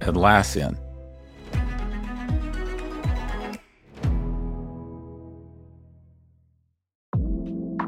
Atlassian.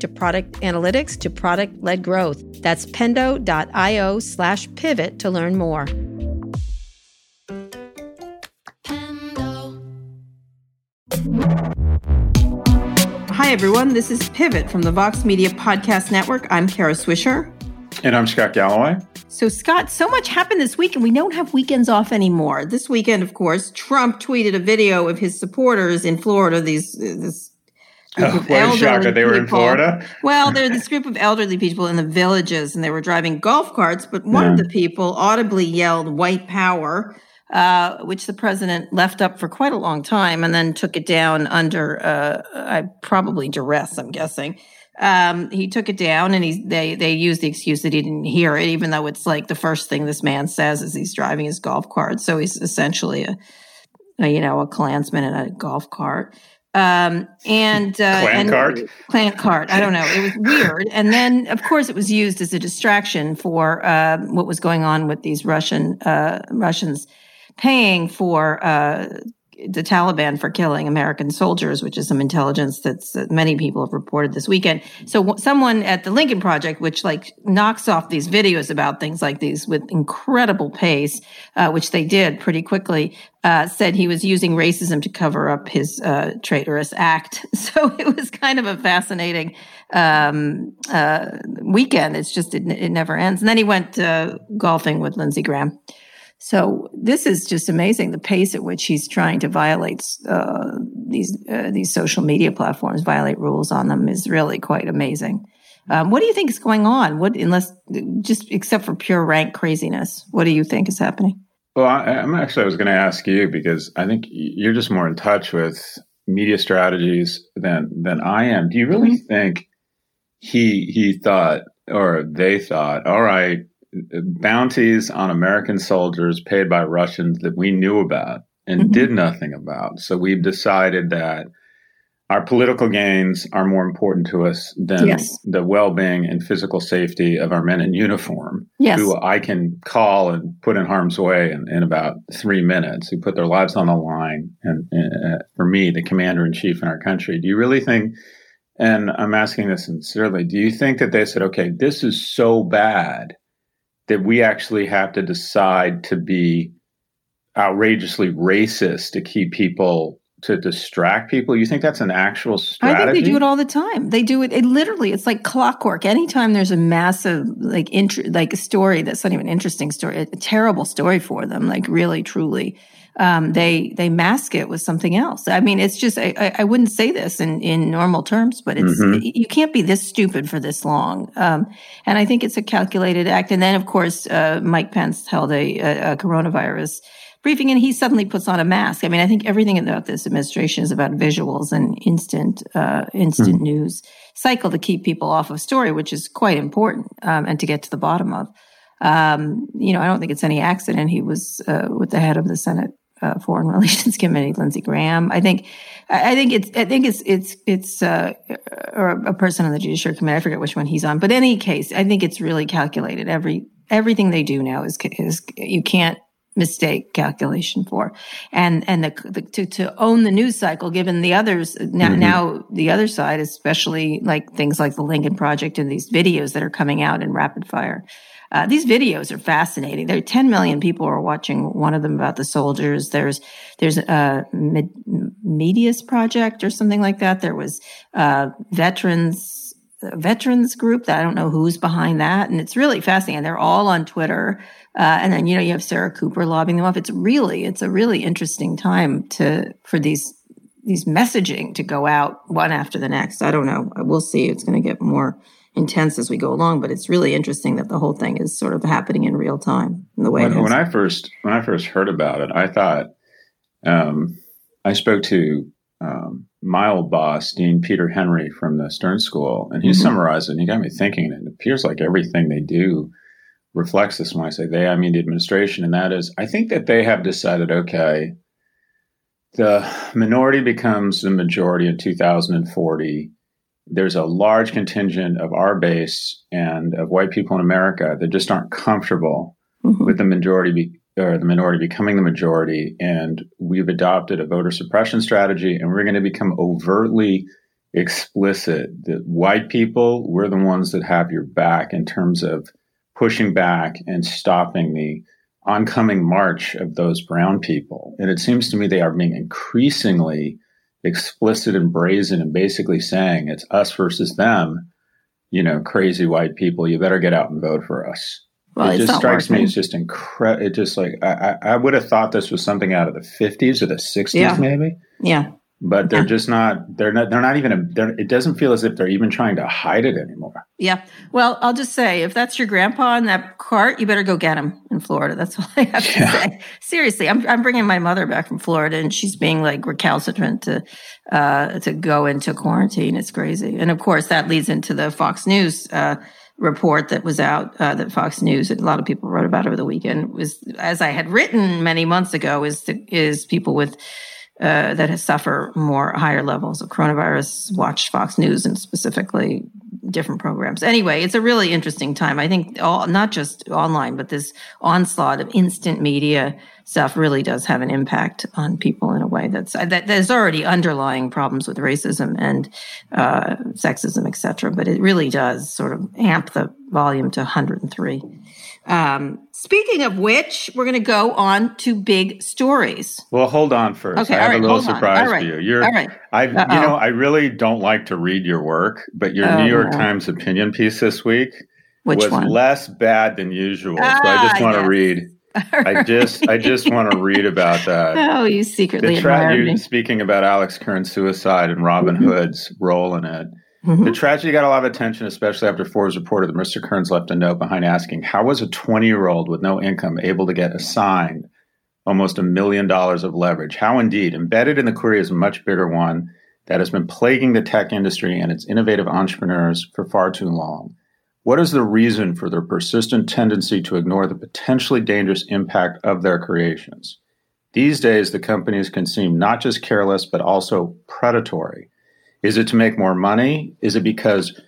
to product analytics to product led growth. That's pendo.io slash pivot to learn more. Hi, everyone. This is Pivot from the Vox Media Podcast Network. I'm Kara Swisher. And I'm Scott Galloway. So, Scott, so much happened this week, and we don't have weekends off anymore. This weekend, of course, Trump tweeted a video of his supporters in Florida, these this Oh, what a shocker. They were in Florida? well, they're this group of elderly people in the villages and they were driving golf carts, but one yeah. of the people audibly yelled white power, uh, which the president left up for quite a long time and then took it down under uh, I probably duress, I'm guessing. Um, he took it down and he, they, they used the excuse that he didn't hear it, even though it's like the first thing this man says as he's driving his golf cart. So he's essentially a, a you know, a Klansman in a golf cart. Um, and uh, clan and cart, clan cart. I don't know. It was weird. And then, of course, it was used as a distraction for uh, what was going on with these Russian uh, Russians paying for uh, the Taliban for killing American soldiers, which is some intelligence that's, that many people have reported this weekend. So w- someone at the Lincoln Project, which like knocks off these videos about things like these with incredible pace, uh, which they did pretty quickly, uh, said he was using racism to cover up his uh, traitorous act. So it was kind of a fascinating um, uh, weekend. It's just it, it, never ends. And then he went uh, golfing with Lindsey Graham. So this is just amazing. The pace at which he's trying to violate uh, these uh, these social media platforms, violate rules on them, is really quite amazing. Um, what do you think is going on? What, unless just except for pure rank craziness, what do you think is happening? Well, I, am actually I was going to ask you because I think you're just more in touch with media strategies than than I am. Do you really mm-hmm. think he he thought or they thought, all right, bounties on American soldiers paid by Russians that we knew about and mm-hmm. did nothing about. So we've decided that our political gains are more important to us than yes. the well-being and physical safety of our men in uniform, yes. who I can call and put in harm's way in, in about three minutes, who put their lives on the line. And, uh, for me, the commander in chief in our country, do you really think? And I'm asking this sincerely. Do you think that they said, "Okay, this is so bad that we actually have to decide to be outrageously racist to keep people to distract people? You think that's an actual strategy? I think they do it all the time. They do it, it literally. It's like clockwork. Anytime there's a massive, like, int- like a story that's not even an interesting story, a terrible story for them, like really, truly um, they they mask it with something else. I mean, it's just I, I wouldn't say this in in normal terms, but it's mm-hmm. you can't be this stupid for this long. Um, and I think it's a calculated act. And then, of course, uh, Mike Pence held a, a, a, coronavirus briefing, and he suddenly puts on a mask. I mean, I think everything about this administration is about visuals and instant uh, instant mm-hmm. news cycle to keep people off of story, which is quite important um, and to get to the bottom of. Um, you know, I don't think it's any accident he was uh, with the head of the Senate uh, Foreign Relations Committee, Lindsey Graham. I think, I think it's, I think it's, it's, it's, uh, or a person on the Judiciary Committee. I forget which one he's on, but in any case, I think it's really calculated. Every, everything they do now is, is you can't mistake calculation for and and the, the, to to own the news cycle given the others now, mm-hmm. now the other side especially like things like the lincoln project and these videos that are coming out in rapid fire uh, these videos are fascinating. There are 10 million people are watching one of them about the soldiers. There's, there's a Meidas project or something like that. There was, uh, veterans veterans group that I don't know who's behind that. And it's really fascinating. And they're all on Twitter. Uh, and then, you know, you have Sarah Cooper lobbing them off. It's really, it's a really interesting time to, for these, these messaging to go out one after the next. I don't know. We'll see. It's going to get more intense as we go along, but it's really interesting that the whole thing is sort of happening in real time in the way when, when I first, when I first heard about it, I thought, um, I spoke to um, my old boss, Dean Peter Henry from the Stern School, and he mm-hmm. summarized it and he got me thinking. And it appears like everything they do reflects this. When I say they, I mean the administration. And that is, I think that they have decided, okay, the minority becomes the majority in 2040. There's a large contingent of our base and of white people in America that just aren't comfortable mm-hmm. with the majority be- or the minority becoming the majority. And we've adopted a voter suppression strategy, and we're going to become overtly explicit that white people, we're the ones that have your back in terms of pushing back and stopping the oncoming march of those brown people. And it seems to me they are being increasingly explicit and brazen and basically saying it's us versus them, you know, crazy white people, you better get out and vote for us. Well, it just strikes working. me as just incredible. It just like I, I would have thought this was something out of the fifties or the sixties, yeah. maybe. Yeah, but they're yeah. just not. They're not. They're not even. A, it doesn't feel as if they're even trying to hide it anymore. Yeah. Well, I'll just say, if that's your grandpa in that cart, you better go get him in Florida. That's all I have to say. Seriously, I'm I'm bringing my mother back from Florida, and she's being like recalcitrant to uh, to go into quarantine. It's crazy, and of course that leads into the Fox News. Uh, report that was out uh, that Fox News and a lot of people wrote about over the weekend was, as I had written many months ago, is the, is people with uh, that has suffer more higher levels of coronavirus watch Fox News and specifically different programs. Anyway, it's a really interesting time. I think all, not just online, but this onslaught of instant media stuff really does have an impact on people in a way that's that there's already underlying problems with racism and uh, sexism, etc. But it really does sort of amp the volume to 103. Um, speaking of which, we're going to go on to big stories. Well, hold on first. Okay, I have right, a little surprise for you. You're, all right. I, you know, I really don't like to read your work, but your oh, New York no. Times opinion piece this week which was one? less bad than usual. Ah, so I just ah, want yes. to read I just I just want to read about that. Oh, you secretly tra- admire me. Speaking about Alex Kearns' suicide and Robin mm-hmm. Hood's role in it. Mm-hmm. The tragedy got a lot of attention, especially after Forbes reported that Mr. Kearns left a note behind asking, How was a 20 year old with no income able to get assigned almost a million dollars of leverage? How indeed? Embedded in the query is a much bigger one that has been plaguing the tech industry and its innovative entrepreneurs for far too long. What is the reason for their persistent tendency to ignore the potentially dangerous impact of their creations? These days, the companies can seem not just careless, but also predatory. Is it to make more money? Is it because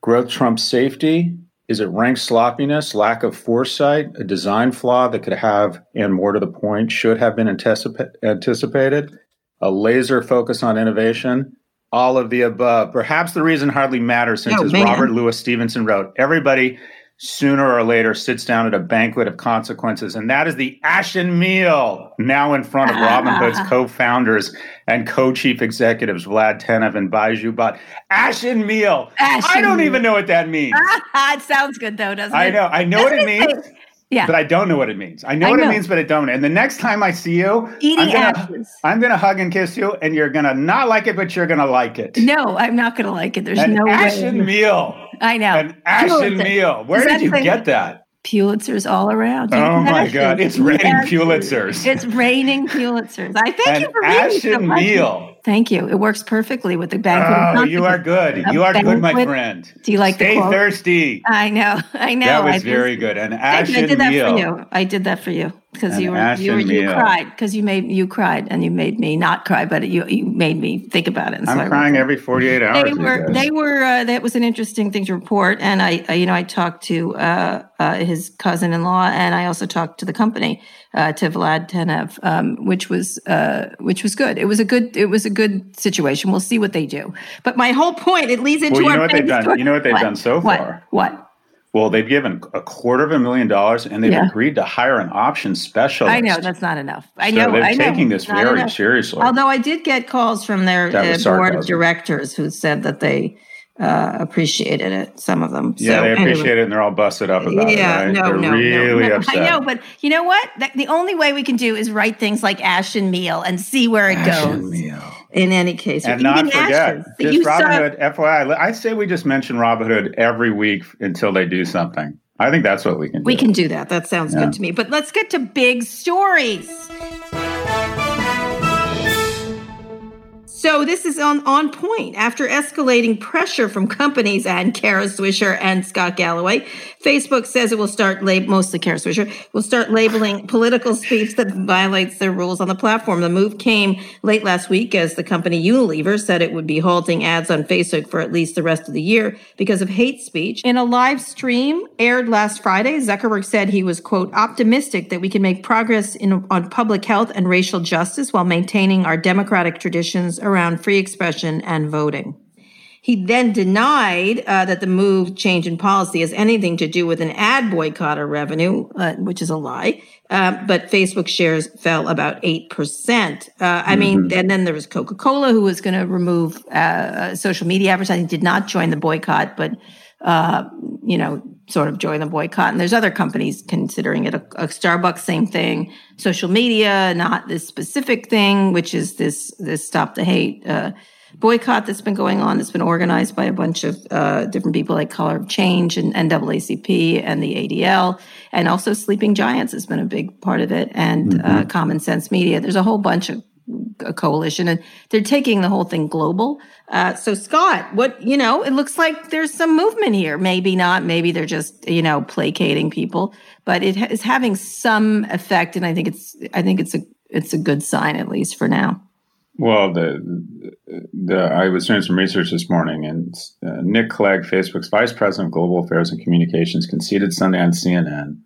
growth trumps safety? Is it rank sloppiness, lack of foresight, a design flaw that could have, and more to the point, should have been anticipated? A laser focus on innovation? all of the above. Perhaps the reason hardly matters since, oh, as man. Robert Louis Stevenson wrote, everybody sooner or later sits down at a banquet of consequences. And that is the Ashen Meal now in front of Robinhood's co-founders and co-chief executives, Vlad Tenev and Baiju Bhatt. Ashen Meal. Ashen I don't even know what that means. it sounds good though, doesn't it? I know. I know doesn't what it means. Yeah. But I don't know what it means. I know I what know. it means, but I don't. And the next time I see you, Eating I'm gonna, I'm gonna hug and kiss you, and you're gonna not like it, but you're gonna like it. No, I'm not gonna like it. There's An no ashen way. meal. I know. An ashen meal. Where did you get that? Pulitzers all around. Oh my God! It's raining Pulitzers. It's raining Pulitzers. I thank An you for reading so much. meal. Thank you. It works perfectly with the banquet. Oh, you are good. You are good, my friend. Do you like Stay the quote? thirsty. I know. I know. That was I very good. An ashen I did that meal. for you. I did that for you. Because you were you, were, you cried because you made you cried and you made me not cry, but you you made me think about it. I'm so crying every 48 hours. They were they were uh, that was an interesting thing to report, and I, I you know I talked to uh, uh, his cousin-in-law, and I also talked to the company uh, to Vlad Tenev, um, which was uh, which was good. It was a good it was a good situation. We'll see what they do. But my whole point it leads into well, you know what they've done. Story. You know what they've what? done so far. What? Well, they've given a quarter of a million dollars, and they've yeah. agreed to hire an option specialist. I know that's not enough. I so know they're I taking know, this very enough. seriously. Although I did get calls from their uh, board of directors who said that they uh, appreciated it. Some of them. Yeah, so, they appreciate anyway. it, and they're all busted up about yeah, it. Right? no, they're no, really no, upset. I know, but you know what? The only way we can do is write things like Ashen Meal and see where it Ashen goes. In any case. And not forget, just Robinhood, saw- FYI, I say we just mention Robinhood every week until they do something. I think that's what we can do. We can do that. That sounds yeah. good to me. But let's get to big stories. So this is on, on point. After escalating pressure from companies and Kara Swisher and Scott Galloway, Facebook says it will start lab- mostly Kara Swisher will start labeling political speech that violates their rules on the platform. The move came late last week as the company Unilever said it would be halting ads on Facebook for at least the rest of the year because of hate speech. In a live stream aired last Friday, Zuckerberg said he was quote optimistic that we can make progress in on public health and racial justice while maintaining our democratic traditions around free expression and voting. He then denied uh, that the move change in policy has anything to do with an ad boycott or revenue, uh, which is a lie. Uh, but Facebook shares fell about 8%. Uh, I mean, mm-hmm. and then there was Coca Cola, who was going to remove uh, social media advertising, did not join the boycott, but, uh, you know, sort of join the boycott. And there's other companies considering it. A, a Starbucks, same thing. Social media, not this specific thing, which is this, this stop the hate, uh, boycott that's been going on that's been organized by a bunch of uh, different people like Color of Change and NAACP and the ADL. And also Sleeping Giants has been a big part of it and uh, mm-hmm. uh, Common Sense Media. There's a whole bunch of a coalition and they're taking the whole thing global. Uh, so Scott, what, you know, it looks like there's some movement here. Maybe not. Maybe they're just, you know, placating people, but it is having some effect. And I think it's, I think it's a, it's a good sign, at least for now. Well, the, the I was doing some research this morning, and uh, Nick Clegg, Facebook's vice president of global affairs and communications, conceded Sunday on CNN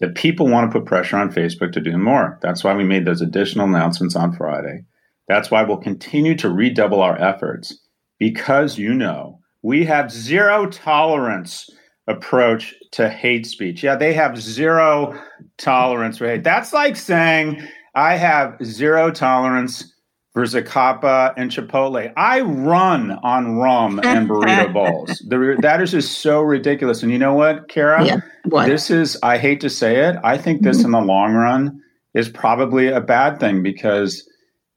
that people want to put pressure on Facebook to do more. That's why we made those additional announcements on Friday. That's why we'll continue to redouble our efforts because you know we have zero tolerance approach to hate speech. Yeah, they have zero tolerance for hate. That's like saying I have zero tolerance for and Chipotle. I run on rum and burrito bowls. The, that is just so ridiculous. And you know what, Kara? Yeah. What? This is, I hate to say it, I think this mm-hmm. in the long run is probably a bad thing because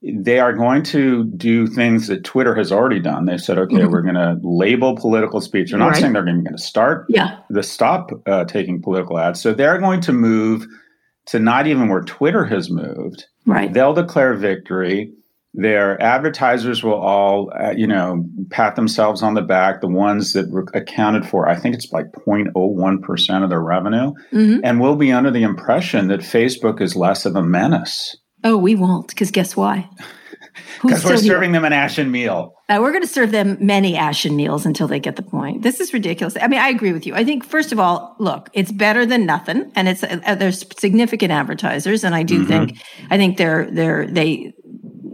they are going to do things that Twitter has already done. They said, okay, mm-hmm. we're going to label political speech. They're not right. saying they're going to start yeah. the stop uh, taking political ads. So they're going to move to not even where Twitter has moved. Right. They'll declare victory their advertisers will all, uh, you know, pat themselves on the back. The ones that were accounted for, I think it's like 0.01% of their revenue, mm-hmm. and we'll be under the impression that Facebook is less of a menace. Oh, we won't, because guess why? Because we're serving them an ashen meal. Uh, we're going to serve them many ashen meals until they get the point. This is ridiculous. I mean, I agree with you. I think first of all, look, it's better than nothing, and it's uh, there's significant advertisers, and I do mm-hmm. think I think they're they're they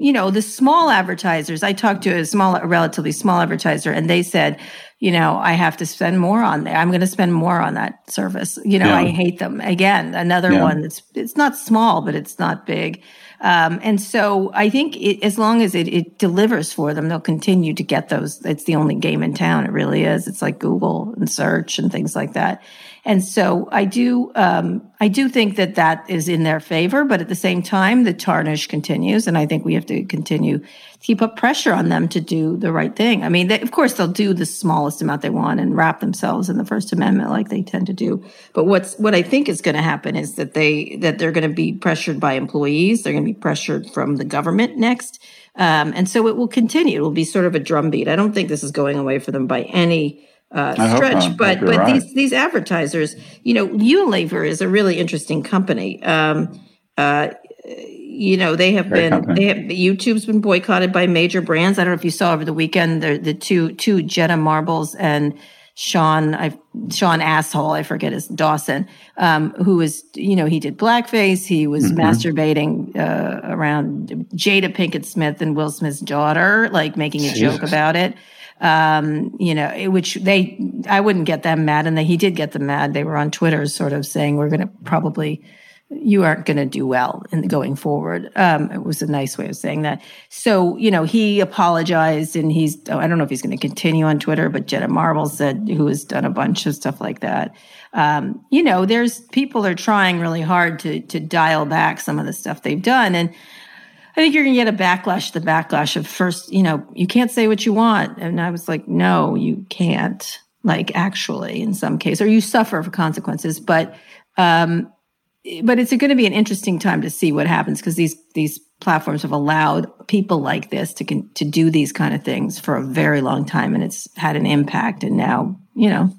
you know, the small advertisers, I talked to a small, a relatively small advertiser and they said, you know, I have to spend more on there. I'm going to spend more on that service. You know, yeah. I hate them. Again, another yeah. one that's, it's not small, but it's not big. Um, and so I think it, as long as it, it, delivers for them, they'll continue to get those. It's the only game in town. It really is. It's like Google and search and things like that. And so I do, um, I do think that that is in their favor, but at the same time, the tarnish continues. And I think we have to continue to keep up pressure on them to do the right thing. I mean, they, of course, they'll do the smallest amount they want and wrap themselves in the First Amendment like they tend to do. But what's, what I think is going to happen is that they, that they're going to be pressured by employees. They're going to be pressured from the government next. Um, and so it will continue. It will be sort of a drumbeat. I don't think this is going away for them by any uh, stretch. But but right. these these advertisers, you know, Unilever is a really interesting company. Um, Uh, you know they have Great been company. they have YouTube's been boycotted by major brands. I don't know if you saw over the weekend the the two two Jenna Marbles and Sean I Sean asshole I forget his Dawson um, who was you know he did blackface he was mm-hmm. masturbating uh, around Jada Pinkett Smith and Will Smith's daughter like making a Jesus. joke about it um, you know, which they, I wouldn't get them mad. And they, he did get them mad. They were on Twitter sort of saying, we're going to probably, you aren't going to do well in going forward. Um, it was a nice way of saying that. So, you know, he apologized and he's, oh, I don't know if he's going to continue on Twitter, but Jenna Marble said, who has done a bunch of stuff like that. Um, you know, there's people are trying really hard to, to dial back some of the stuff they've done. And, I think you're going to get a backlash, the backlash of first, you know, you can't say what you want. And I was like, no, you can't, like actually in some case, or you suffer for consequences. But, um, but it's going to be an interesting time to see what happens because these, these platforms have allowed people like this to, to do these kind of things for a very long time. And it's had an impact. And now, you know,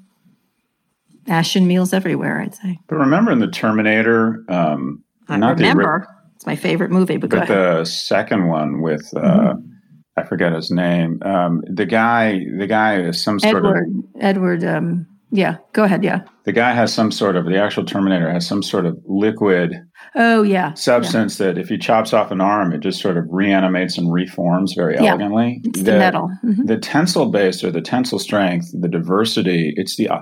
ashen meals everywhere, I'd say. But remember in the Terminator, um, I not remember. the it's my favorite movie. But, but the second one with uh, mm-hmm. I forget his name. Um, the guy, the guy is some sort Edward, of Edward. Um, yeah, go ahead. Yeah, the guy has some sort of the actual Terminator has some sort of liquid. Oh yeah, substance yeah. that if he chops off an arm, it just sort of reanimates and reforms very yeah. elegantly. It's the, the metal, mm-hmm. the tensile base or the tensile strength, the diversity. It's the uh,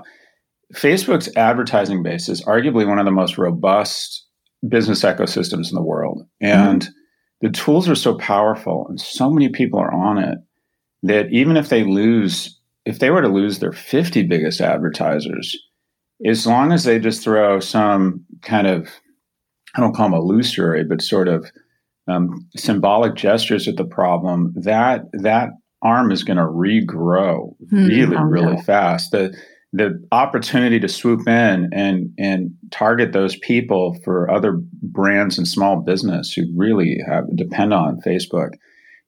Facebook's advertising base is arguably one of the most robust business ecosystems in the world. And mm-hmm. the tools are so powerful and so many people are on it that even if they lose, if they were to lose their 50 biggest advertisers, as long as they just throw some kind of, I don't call them illusory, but sort of um, symbolic gestures at the problem, that that arm is going to regrow mm, really, really fast. The the opportunity to swoop in and and target those people for other brands and small business who really have depend on Facebook,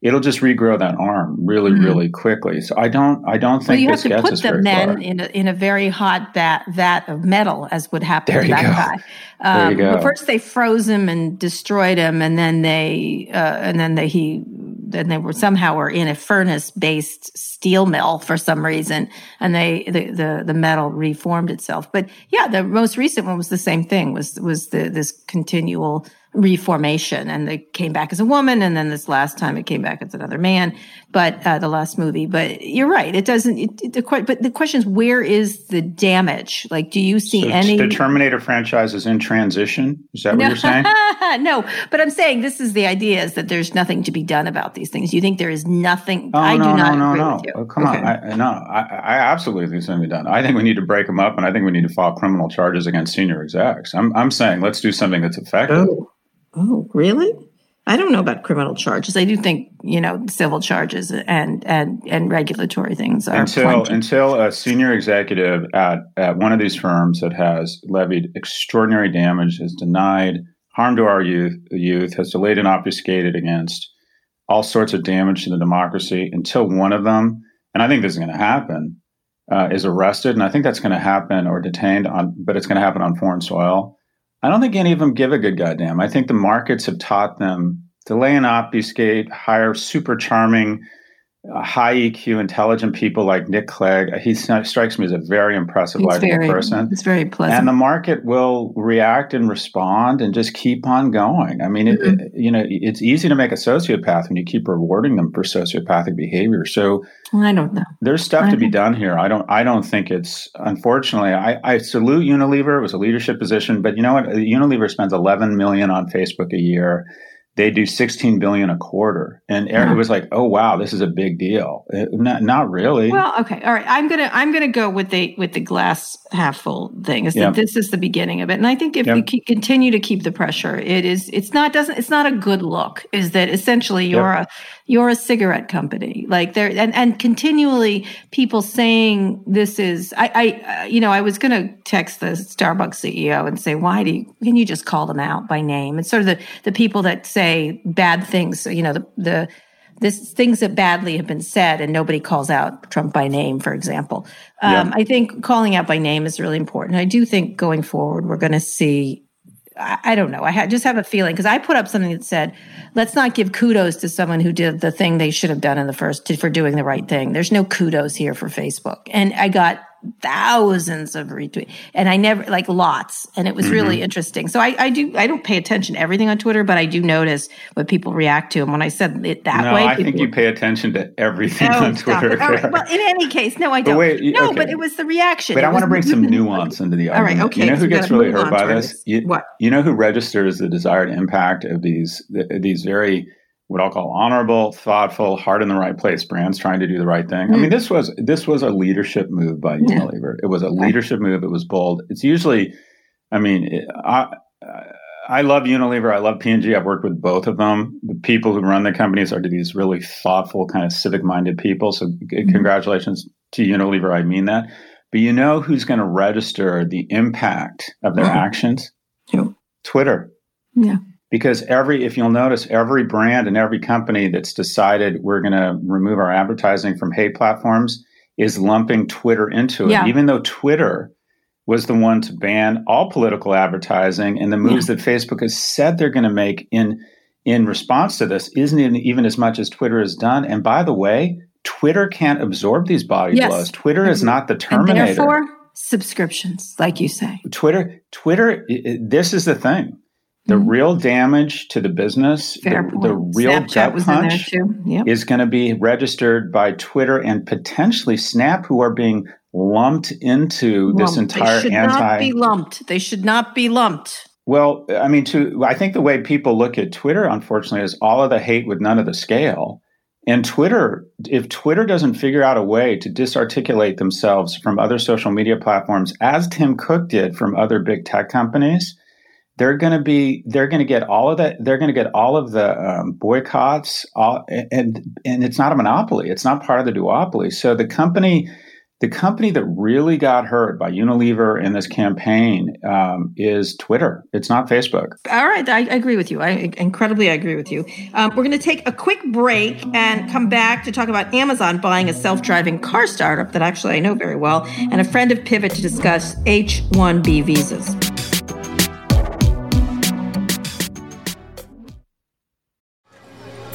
it'll just regrow that arm really mm-hmm. really quickly. So I don't I don't think well, you have to put them then in a, in a very hot vat vat of metal as would happen there to that go. guy. Um, But first they froze him and destroyed him, and then they uh, and then they, he then they were somehow were in a furnace based steel mill for some reason and they the, the, the metal reformed itself. But yeah the most recent one was the same thing was was the this continual reformation and they came back as a woman and then this last time it came back as another man but uh, the last movie. But you're right. It doesn't it, it, the, but the question is where is the damage? Like do you see so any the terminator franchise is in transition? Is that what no. you're saying? No but i'm saying this is the idea is that there's nothing to be done about these things. You think there is nothing? Oh, i no, do not no agree no. with you. Oh, come okay. on I, no I, I absolutely think something to be done. I think we need to break them up and i think we need to file criminal charges against senior execs. I'm, I'm saying let's do something that's effective. Oh. Oh, really? I don't know about criminal charges. I do think you know civil charges and and and regulatory things are until plenty. until a senior executive at at one of these firms that has levied extraordinary damage, has denied harm to our youth, youth has delayed and obfuscated against all sorts of damage to the democracy. Until one of them, and I think this is going to happen, uh, is arrested, and I think that's going to happen or detained on, but it's going to happen on foreign soil I don't think any of them give a good goddamn. I think the markets have taught them delay and obfuscate, hire super charming, high EQ, intelligent people like Nick Clegg. He strikes me as a very impressive, likable person. It's very pleasant. And the market will react and respond and just keep on going. I mean, mm-hmm. it, you know, it's easy to make a sociopath when you keep rewarding them for sociopathic behavior. So I don't know. There's stuff I to be done here. I don't. I don't think it's. Unfortunately, I, I salute Unilever. It was a leadership position, but you know what? Unilever spends 11 million on Facebook a year they do 16 billion a quarter. And yeah. was like oh wow this is a big deal. It, not, not really. Well okay all right i'm gonna i'm gonna go with the with the glass half full thing. Is that this is the beginning of it. And i think if yep. we continue to keep the pressure it is it's not doesn't it's not a good look is that essentially you're yep. a you're a cigarette company. Like there and and continually people saying this is i i uh, you know i was gonna text the starbucks ceo and say why do you can you just call them out by name? It's sort of the the people that say say bad things, you know, the, the, this things that badly have been said and nobody calls out Trump by name, for example. Um, yeah. I think calling out by name is really important. I do think going forward, we're going to see I, I don't know. I ha- just have a feeling because I put up something that said, "Let's not give kudos to someone who did the thing they should have done in the first to, for doing the right thing." There's no kudos here for Facebook, and I got thousands of retweets and I never like lots and it was mm-hmm. really interesting. So I, I do I don't pay attention to everything on Twitter, but I do notice what people react to. And when I said it that no, way, I think you pay attention to everything oh, on Twitter. Well, in any case, no, I don't. But wait, no, okay. but it was the reaction. But it I want to bring some nuance into the argument. All right, okay. You know who gets really hurt by this? You, what? You know who registers the desired impact of these these very what I'll call honorable, thoughtful, heart in the right place brands trying to do the right thing. Mm. I mean, hmm. this was this was a leadership move by Unilever. It was a leadership move. It was bold. It's usually, I mean, I I love Unilever. I love P&G. I've worked with both of them. The people who run the companies are these really thoughtful, kind of civic minded people. So, mm. congratulations to Unilever. I mean that. But you know who's going to register the impact of their mm. actions? Who? Twitter. Yeah because every if you'll notice every brand and every company that's decided we're going to remove our advertising from hate platforms is lumping twitter into it yeah. even though twitter was the one to ban all political advertising and the moves yeah. that facebook has said they're going to make in in response to this isn't even, even as much as twitter has done and by the way twitter can't absorb these body yes. blows twitter is not the terminator subscriptions like you say twitter twitter this is the thing the mm-hmm. real damage to the business, the, the, real Snapchat gut punch yep. is going to be registered by Twitter and potentially Snap, who are being lumped into lumped. this entire they should anti. Not be lumped. They should not be lumped. Well, I mean, to I think the way people look at Twitter, unfortunately, is all of the hate with none of the scale. And Twitter, if Twitter doesn't figure out a way to disarticulate themselves from other social media platforms, as Tim Cook did from other big tech companies, they're going to be they're going to get all of that they're going to get all of the um, boycotts all, and and it's not a monopoly it's not part of the duopoly so the company the company that really got hurt by Unilever in this campaign um, is Twitter. It's not Facebook. All right, I, agree with you. I incredibly I agree with you. Um, we're going to take a quick break and come back to talk about Amazon buying a self-driving car startup that actually I know very well, and a friend of Pivot to discuss H-1B visas.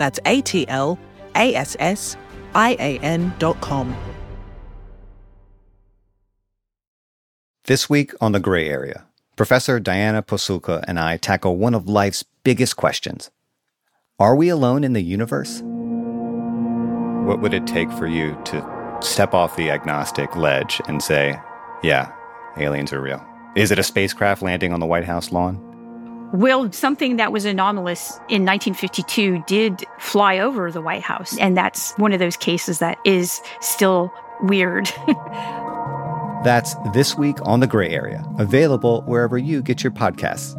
That's A T L A S S I A N dot com. This week on The Gray Area, Professor Diana Pasulka and I tackle one of life's biggest questions Are we alone in the universe? What would it take for you to step off the agnostic ledge and say, yeah, aliens are real? Is it a spacecraft landing on the White House lawn? Well, something that was anomalous in 1952 did fly over the White House. And that's one of those cases that is still weird. that's This Week on the Gray Area, available wherever you get your podcasts.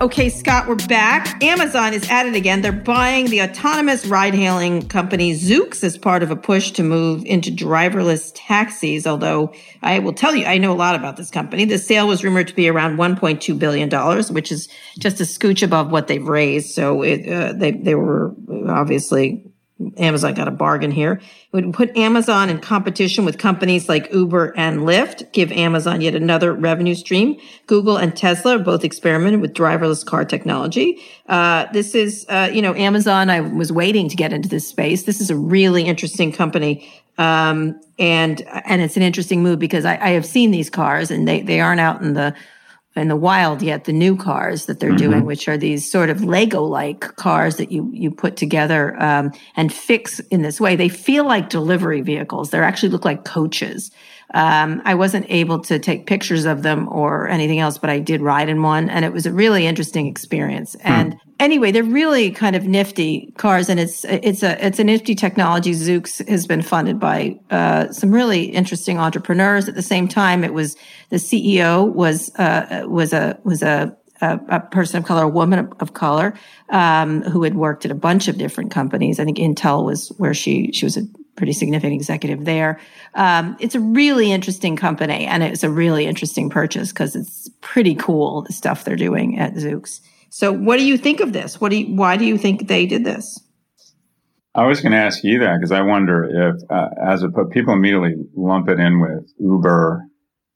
Okay, Scott, we're back. Amazon is at it again. They're buying the autonomous ride hailing company Zoox as part of a push to move into driverless taxis. Although I will tell you, I know a lot about this company. The sale was rumored to be around $1.2 billion, which is just a scooch above what they've raised. So it, uh, they, they were obviously Amazon got a bargain here. It would put Amazon in competition with companies like Uber and Lyft, give Amazon yet another revenue stream. Google and Tesla are both experimented with driverless car technology. Uh, this is, uh, you know, Amazon. I was waiting to get into this space. This is a really interesting company. Um, and, and it's an interesting move because I, I have seen these cars and they, they aren't out in the in the wild yet the new cars that they're mm-hmm. doing which are these sort of lego like cars that you you put together um, and fix in this way. They feel like delivery vehicles. They actually look like coaches um, I wasn't able to take pictures of them or anything else, but I did ride in one, and it was a really interesting experience. Hmm. And anyway, they're really kind of nifty cars, and it's it's a it's a nifty technology. Zoox has been funded by uh, some really interesting entrepreneurs. At the same time, it was the CEO was uh, was a was a a, a, person of color, a woman of color, um, who had worked at a bunch of different companies. I think Intel was where she she was a pretty significant executive there. Um, it's a really interesting company and it's a really interesting purchase because it's pretty cool the stuff they're doing at Zoox. So, what do you think of this? What do you, why do you think they did this? I was going to ask you that because I wonder if, uh, as a people immediately lump it in with Uber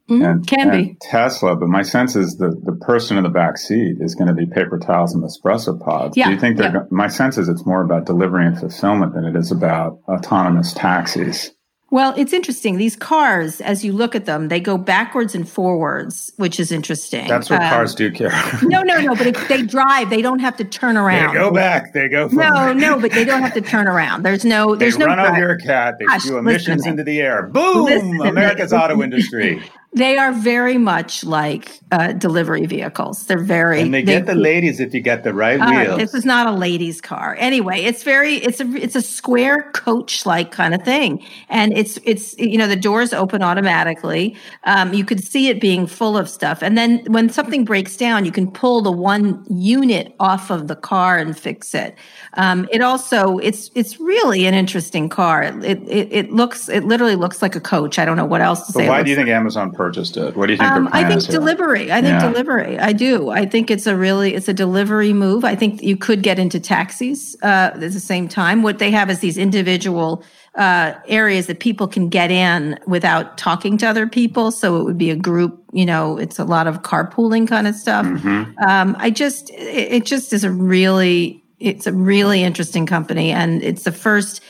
Mm-hmm. And, Can and be Tesla, but my sense is the the person in the back seat is going to be paper towels and espresso pods. Yeah, Do you think they're? Yeah. My sense is it's more about delivery and fulfillment than it is about autonomous taxis. Well, it's interesting. These cars, as you look at them, they go backwards and forwards, which is interesting. That's what um, cars do, Kara. no, no, no. But if they drive, they don't have to turn around. They go back. They go. no, no. But they don't have to turn around. There's no. There's they no. Run over your cat. They Gosh, do emissions into the air. Boom! America's auto industry. They are very much like uh, delivery vehicles. They're very. And they, they get the ladies if you get the right uh, wheels. This is not a ladies' car. Anyway, it's very. It's a. It's a square coach-like kind of thing, and it's. It's. You know, the doors open automatically. Um, you could see it being full of stuff, and then when something breaks down, you can pull the one unit off of the car and fix it. Um, it also. It's. It's really an interesting car. It, it. It looks. It literally looks like a coach. I don't know what else to but say. Why do you think Amazon? Purchased it? What do you think? Um, I think delivery. I think yeah. delivery. I do. I think it's a really it's a delivery move. I think you could get into taxis uh, at the same time. What they have is these individual uh, areas that people can get in without talking to other people. So it would be a group. You know, it's a lot of carpooling kind of stuff. Mm-hmm. Um, I just it, it just is a really it's a really interesting company, and it's the first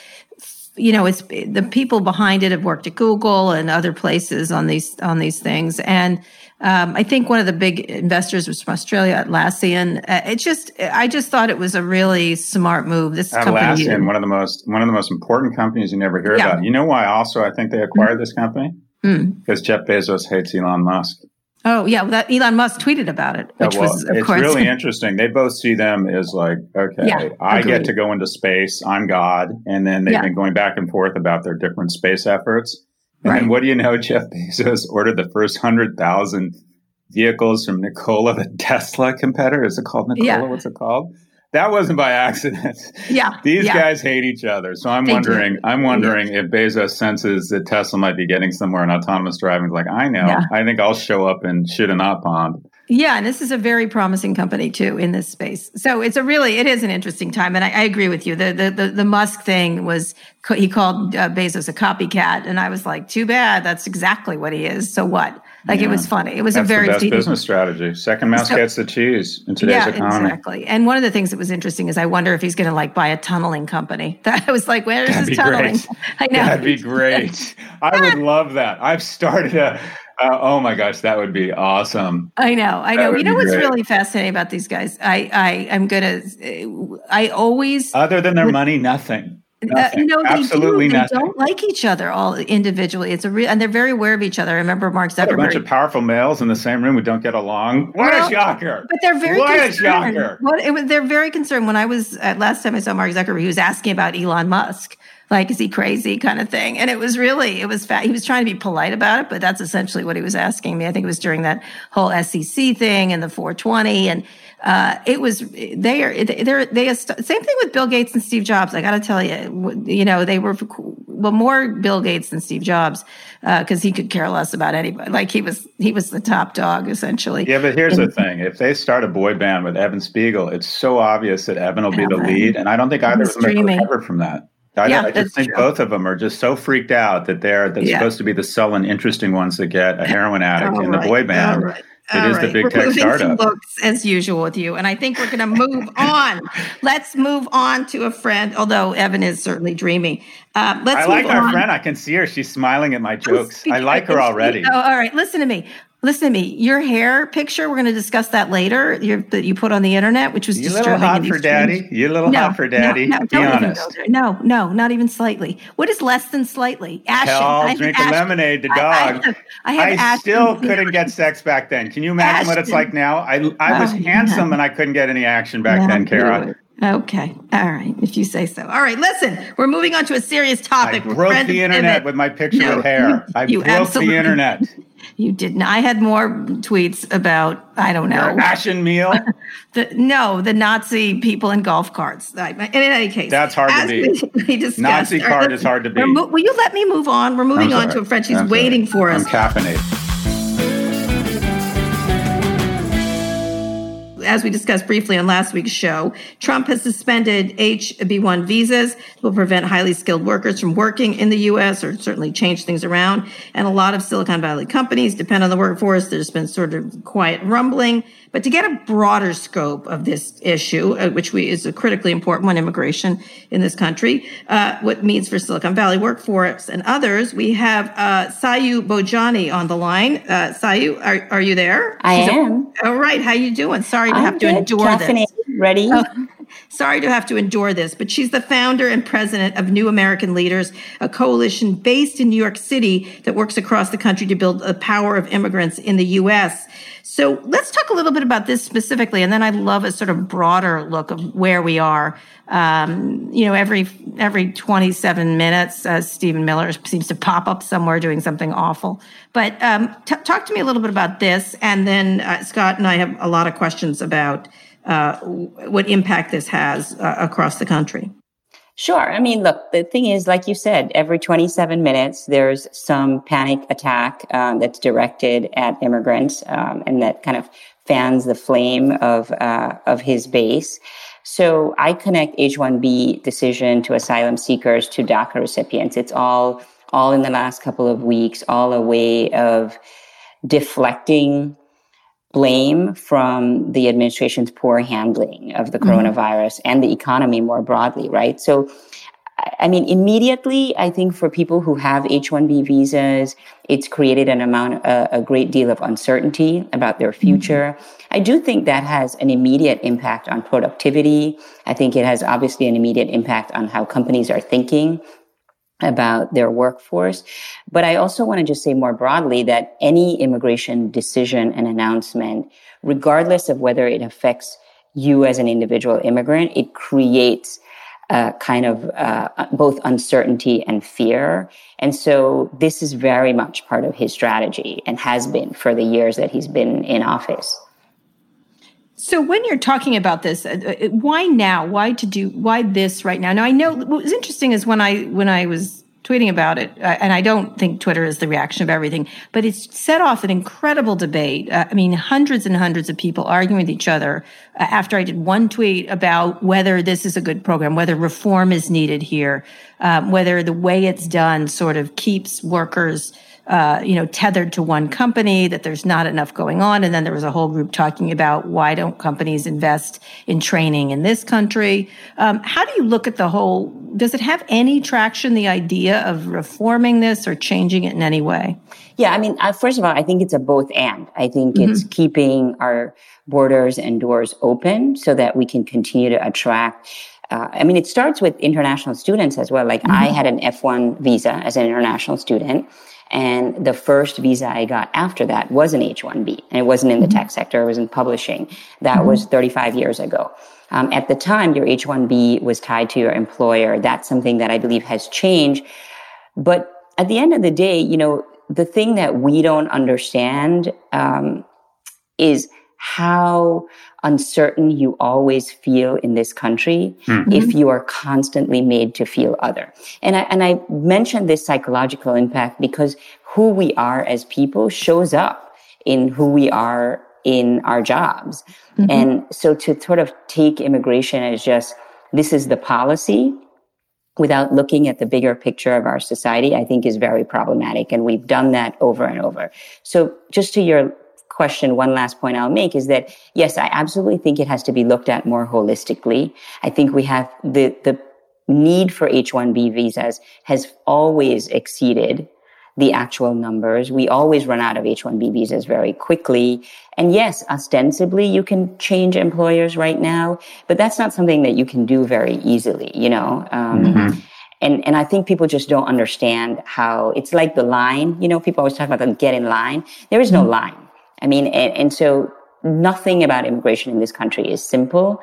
you know, it's the people behind it have worked at Google and other places on these on these things. And um, I think one of the big investors was from Australia, Atlassian. Uh, it just, I just thought it was a really smart move. This Atlassian, company, one of the most one of the most important companies you never hear yeah. about. You know why? Also, I think they acquired mm-hmm. this company mm. because Jeff Bezos hates Elon Musk. Oh yeah, well, that Elon Musk tweeted about it, which yeah, well, was of it's course really interesting. They both see them as like, okay, yeah, I get to go into space. I'm God, and then they've yeah. been going back and forth about their different space efforts. And right. what do you know? Jeff Bezos ordered the first hundred thousand vehicles from Nikola, the Tesla competitor. Is it called Nikola? What's it called? That wasn't by accident. Yeah. These yeah. guys hate each other. So I'm they wondering, do. I'm wondering yeah. if Bezos senses that Tesla might be getting somewhere in autonomous driving. Like, I know, yeah. I think I'll show up and shoot a knot pond. Yeah, and this is a very promising company too in this space. So it's a really, it is an interesting time, and I, I agree with you. The, the the the Musk thing was he called uh, Bezos a copycat, and I was like, too bad. That's exactly what he is. So what? Like yeah. it was funny. It was That's a very best business strategy. Second mouse so, gets the cheese in today's yeah, economy. Exactly. And one of the things that was interesting is I wonder if he's going to like buy a tunneling company. That I was like, where is That'd this tunneling? Great. I know. That'd be great. I would love that. I've started a. Uh, oh my gosh, that would be awesome. I know, I know. You know what's great. really fascinating about these guys? I, I, I'm gonna. I always. Other than their money, nothing. Uh, you know, Absolutely they, do. they don't like each other all individually. It's a real, and they're very aware of each other. I remember Mark Zuckerberg. a bunch of powerful males in the same room who don't get along. What well, a shocker! But they're very what concerned. a shocker! What it they're very concerned. When I was uh, last time I saw Mark Zuckerberg, he was asking about Elon Musk. like is he crazy kind of thing and it was really it was fat he was trying to be polite about it but that's essentially what he was asking me i think it was during that whole sec thing and the 420 and uh, it was they are they're they same thing with Bill Gates and Steve Jobs. I got to tell you, you know, they were well more Bill Gates than Steve Jobs because uh, he could care less about anybody. Like he was he was the top dog essentially. Yeah, but here's and, the thing: if they start a boy band with Evan Spiegel, it's so obvious that Evan will be the lead, and I don't think either of them are recover from that. I, yeah, I just think true. both of them are just so freaked out that they're that's yeah. supposed to be the sullen, interesting ones that get a heroin addict in the boy band. Right. It All is right. the big we're tech startup. Looks as usual with you, and I think we're going to move on. Let's move on to a friend. Although Evan is certainly dreamy. Uh, let's. I like our on. friend. I can see her. She's smiling at my jokes. I like her already. Oh, all right. Listen to me. Listen to me. Your hair picture, we're going to discuss that later. Your, that you put on the internet, which was you disturbing. little hot for daddy. You little no, hot for daddy. No, no, Be honest. No, no, not even slightly. What is less than slightly? Ashen. Hell, drink a lemonade. The dog. I, I, have, I, I still couldn't get sex back then. Can you imagine Ashton. what it's like now? I I was oh, handsome and I couldn't get any action back then, Kara. Okay. All right. If you say so. All right. Listen, we're moving on to a serious topic. I broke the internet with my picture no, of hair. I you broke the internet. You didn't. I had more tweets about I don't know ration meal. the, no, the Nazi people in golf carts. In any case, that's hard to beat. We, we Nazi card uh, is hard to beat. Will you let me move on? We're moving on to a friend. She's I'm waiting sorry. for us. I'm caffeinated. As we discussed briefly on last week's show, Trump has suspended H-1B visas will prevent highly skilled workers from working in the U.S. or certainly change things around. And a lot of Silicon Valley companies depend on the workforce. There's been sort of quiet rumbling. But to get a broader scope of this issue, uh, which we, is a critically important one, immigration in this country, uh, what means for Silicon Valley workforce and others, we have uh, Sayu Bhojwani on the line. Uh, Sayu, are, are you there? I She's am. A, all right. How you doing? Sorry to I'm have good. to endure Caffeinated. this. Ready? Oh, sorry to have to endure this, but she's the founder and president of New American Leaders, a coalition based in New York City that works across the country to build the power of immigrants in the U.S. So let's talk a little bit about this specifically, and then I'd love a sort of broader look of where we are. Um, you know, every every 27 minutes, uh, Stephen Miller seems to pop up somewhere doing something awful. But um, t- talk to me a little bit about this, and then uh, Scott and I have a lot of questions about uh, what impact this has uh, across the country. Sure. I mean, look, the thing is, like you said, every 27 minutes, there's some panic attack um, that's directed at immigrants um, and that kind of fans the flame of, uh, of his base. So I connect H-1B decision to asylum seekers to DACA recipients. It's all, all in the last couple of weeks, all a way of deflecting blame from the administration's poor handling of the mm-hmm. coronavirus and the economy more broadly, right? So, I mean, immediately, I think for people who have H-1B visas, it's created an amount, a, a great deal of uncertainty about their mm-hmm. future. Mm-hmm. I do think that has an immediate impact on productivity. I think it has obviously an immediate impact on how companies are thinking about their workforce. But I also want to just say more broadly that any immigration decision and announcement, regardless of whether it affects you as an individual immigrant, it creates a kind of uh, both uncertainty and fear. And so this is very much part of his strategy and has been for the years that he's been in office. So when you're talking about this, uh, uh, why now? Why to do? Why this right now? Now I know what was interesting is when I when I was tweeting about it, uh, and I don't think Twitter is the reaction of everything, but it's set off an incredible debate. Uh, I mean, hundreds and hundreds of people arguing with each other uh, after I did one tweet about whether this is a good program, whether reform is needed here, um, whether the way it's done sort of keeps workers uh, you know, tethered to one company, that there's not enough going on. And then there was a whole group talking about why don't companies invest in training in this country? Um, how do you look at the whole? Does it have any traction, the idea of reforming this or changing it in any way? Yeah, I mean, uh, first of all, I think it's a both and. I think mm-hmm. it's keeping our borders and doors open so that we can continue to attract uh, I mean, it starts with international students as well. Like mm-hmm. I had an F1 visa as an international student. And the first visa I got after that was an H-1B and it wasn't in the mm-hmm. tech sector. It was in publishing. That mm-hmm. was 35 years ago. Um, at the time, your H 1B was tied to your employer. That's something that I believe has changed. But at the end of the day, you know, the thing that we don't understand um, is how uncertain you always feel in this country mm-hmm. if you are constantly made to feel other. And I, and I mentioned this psychological impact because who we are as people shows up in who we are in our jobs. Mm-hmm. And so to sort of take immigration as just, this is the policy without looking at the bigger picture of our society, I think is very problematic. And we've done that over and over. So just to your question, one last point I'll make is that yes, I absolutely think it has to be looked at more holistically. I think we have the, the need for H-1B visas has always exceeded the actual numbers. We always run out of H-1B visas very quickly. And yes, ostensibly you can change employers right now, but that's not something that you can do very easily, you know? Um, mm-hmm. And, and I think people just don't understand how it's like the line, you know, people always talk about the get in line. There is no mm-hmm. line. I mean, and, and so nothing about immigration in this country is simple.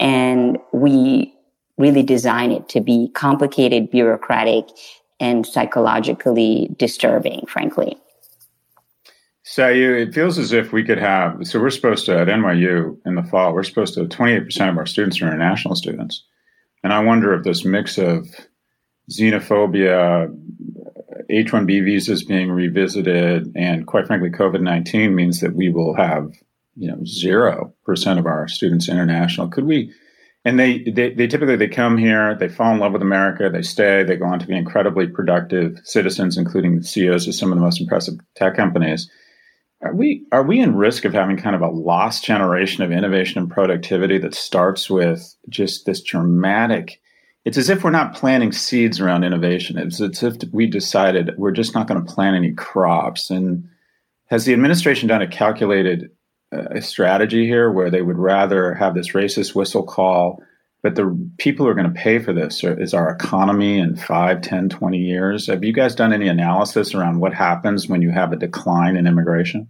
And we really design it to be complicated, bureaucratic, and psychologically disturbing, frankly. Sayu, it feels as if we could have, so we're supposed to, at NYU in the fall, we're supposed to, 28% of our students are international students. And I wonder if this mix of xenophobia, H 1B visas being revisited, and quite frankly, COVID 19 means that we will have you know 0% of our students international. Could we? And they, they, they typically they come here, they fall in love with America, they stay, they go on to be incredibly productive citizens, including the CEOs of some of the most impressive tech companies. Are we are we in risk of having kind of a lost generation of innovation and productivity that starts with just this dramatic it's as if we're not planting seeds around innovation. It's, as if we decided we're just not going to plant any crops. And has the administration done a calculated uh, strategy here where they would rather have this racist whistle call, but the people who are going to pay for this are, is our economy in 5, 10, 20 years? Have you guys done any analysis around what happens when you have a decline in immigration?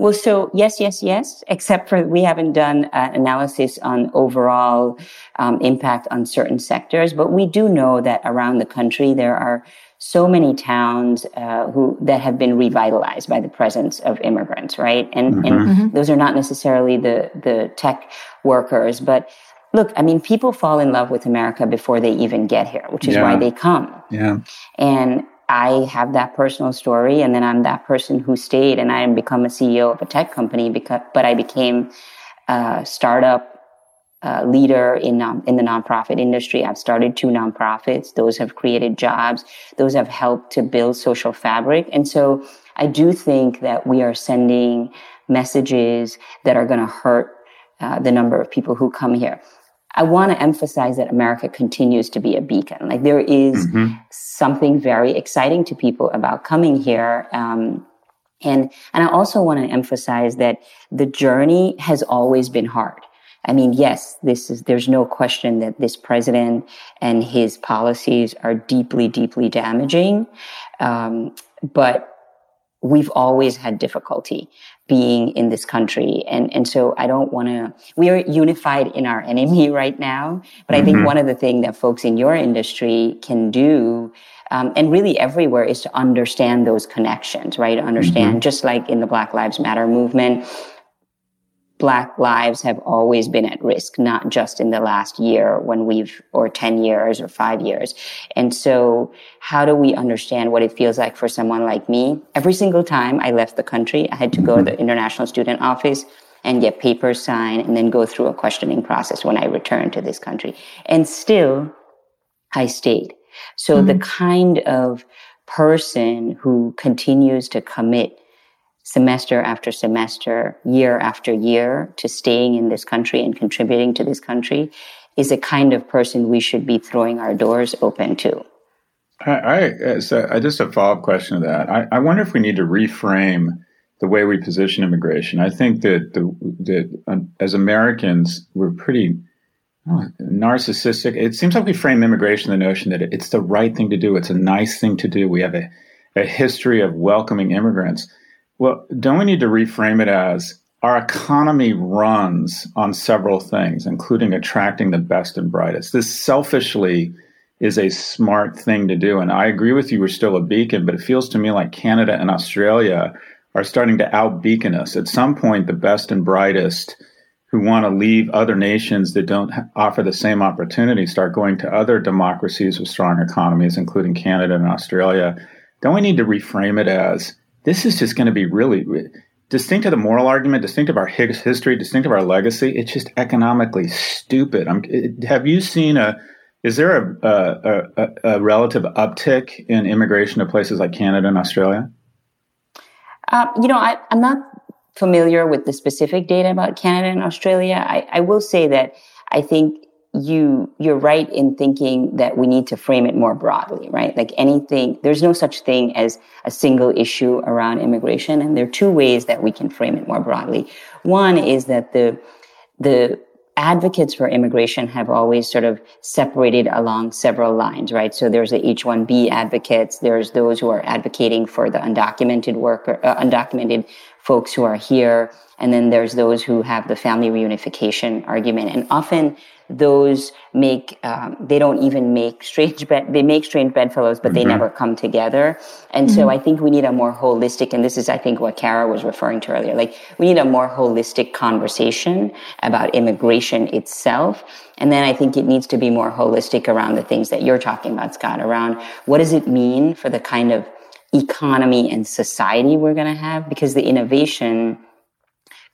Well, so yes, yes, yes, except for we haven't done uh, analysis on overall um, impact on certain sectors, but we do know that around the country there are so many towns uh, who that have been revitalized by the presence of immigrants, right? And mm-hmm. and mm-hmm. those are not necessarily the the tech workers, but look, I mean, people fall in love with America before they even get here, which is yeah. why they come. Yeah. And I have that personal story and then I'm that person who stayed and I become a CEO of a tech company because, but I became a startup uh, leader in, in the nonprofit industry. I've started two nonprofits. Those have created jobs. Those have helped to build social fabric. And so I do think that we are sending messages that are going to hurt uh, the number of people who come here. I want to emphasize that America continues to be a beacon. Like there is mm-hmm. something very exciting to people about coming here. Um, and, and I also want to emphasize that the journey has always been hard. I mean, yes, this is, there's no question that this president and his policies are deeply, deeply damaging. Um, but we've always had difficulty being in this country. And, and so I don't want to, we are unified in our enemy right now. But. I think mm-hmm. one of the things that folks in your industry can do, um, and really everywhere is to understand those connections, right? Understand, mm-hmm. just like in the Black Lives Matter movement, Black lives have always been at risk, not just in the last year when we've, or 10 years or five years. And so how do we understand what it feels like for someone like me? Every single time I left the country, I had to go to the International Student Office and get papers signed and then go through a questioning process when I returned to this country. And still, I stayed. So mm-hmm. the kind of person who continues to commit semester after semester, year after year to staying in this country and contributing to this country is a kind of person we should be throwing our doors open to. I, I, so I just a follow up question to that. I, I, wonder if we need to reframe the way we position immigration. I think that the, that uh, as Americans, we're pretty oh, narcissistic. It seems like we frame immigration the notion that it's the right thing to do. It's a nice thing to do. We have a, a history of welcoming immigrants. Well, don't we need to reframe it as our economy runs on several things, including attracting the best and brightest. This selfishly is a smart thing to do. And I agree with you, we're still a beacon, but it feels to me like Canada and Australia are starting to out beacon us. At some point, the best and brightest who want to leave other nations that don't offer the same opportunity start going to other democracies with strong economies, including Canada and Australia. Don't we need to reframe it as this is just going to be really distinct of the moral argument, distinct of our history, distinct of our legacy? It's just economically stupid. I'm, have you seen a is there a, a, a, a, relative uptick in immigration to places like Canada and Australia? Uh, you know, I, am not familiar with the specific data about Canada and Australia. I, I will say that I think you you're right in thinking that we need to frame it more broadly, right? Like anything, there's no such thing as a single issue around immigration, and there are two ways that we can frame it more broadly. One is that the the advocates for immigration have always sort of separated along several lines, right? So there's the H-1B advocates, there's those who are advocating for the undocumented worker, uh, undocumented folks who are here, and then there's those who have the family reunification argument. And often those make um, they don't even make strange bed they make strange bedfellows but mm-hmm. they never come together and mm-hmm. so i think we need a more holistic and this is i think what kara was referring to earlier like we need a more holistic conversation about immigration itself and then i think it needs to be more holistic around the things that you're talking about scott around what does it mean for the kind of economy and society we're going to have because the innovation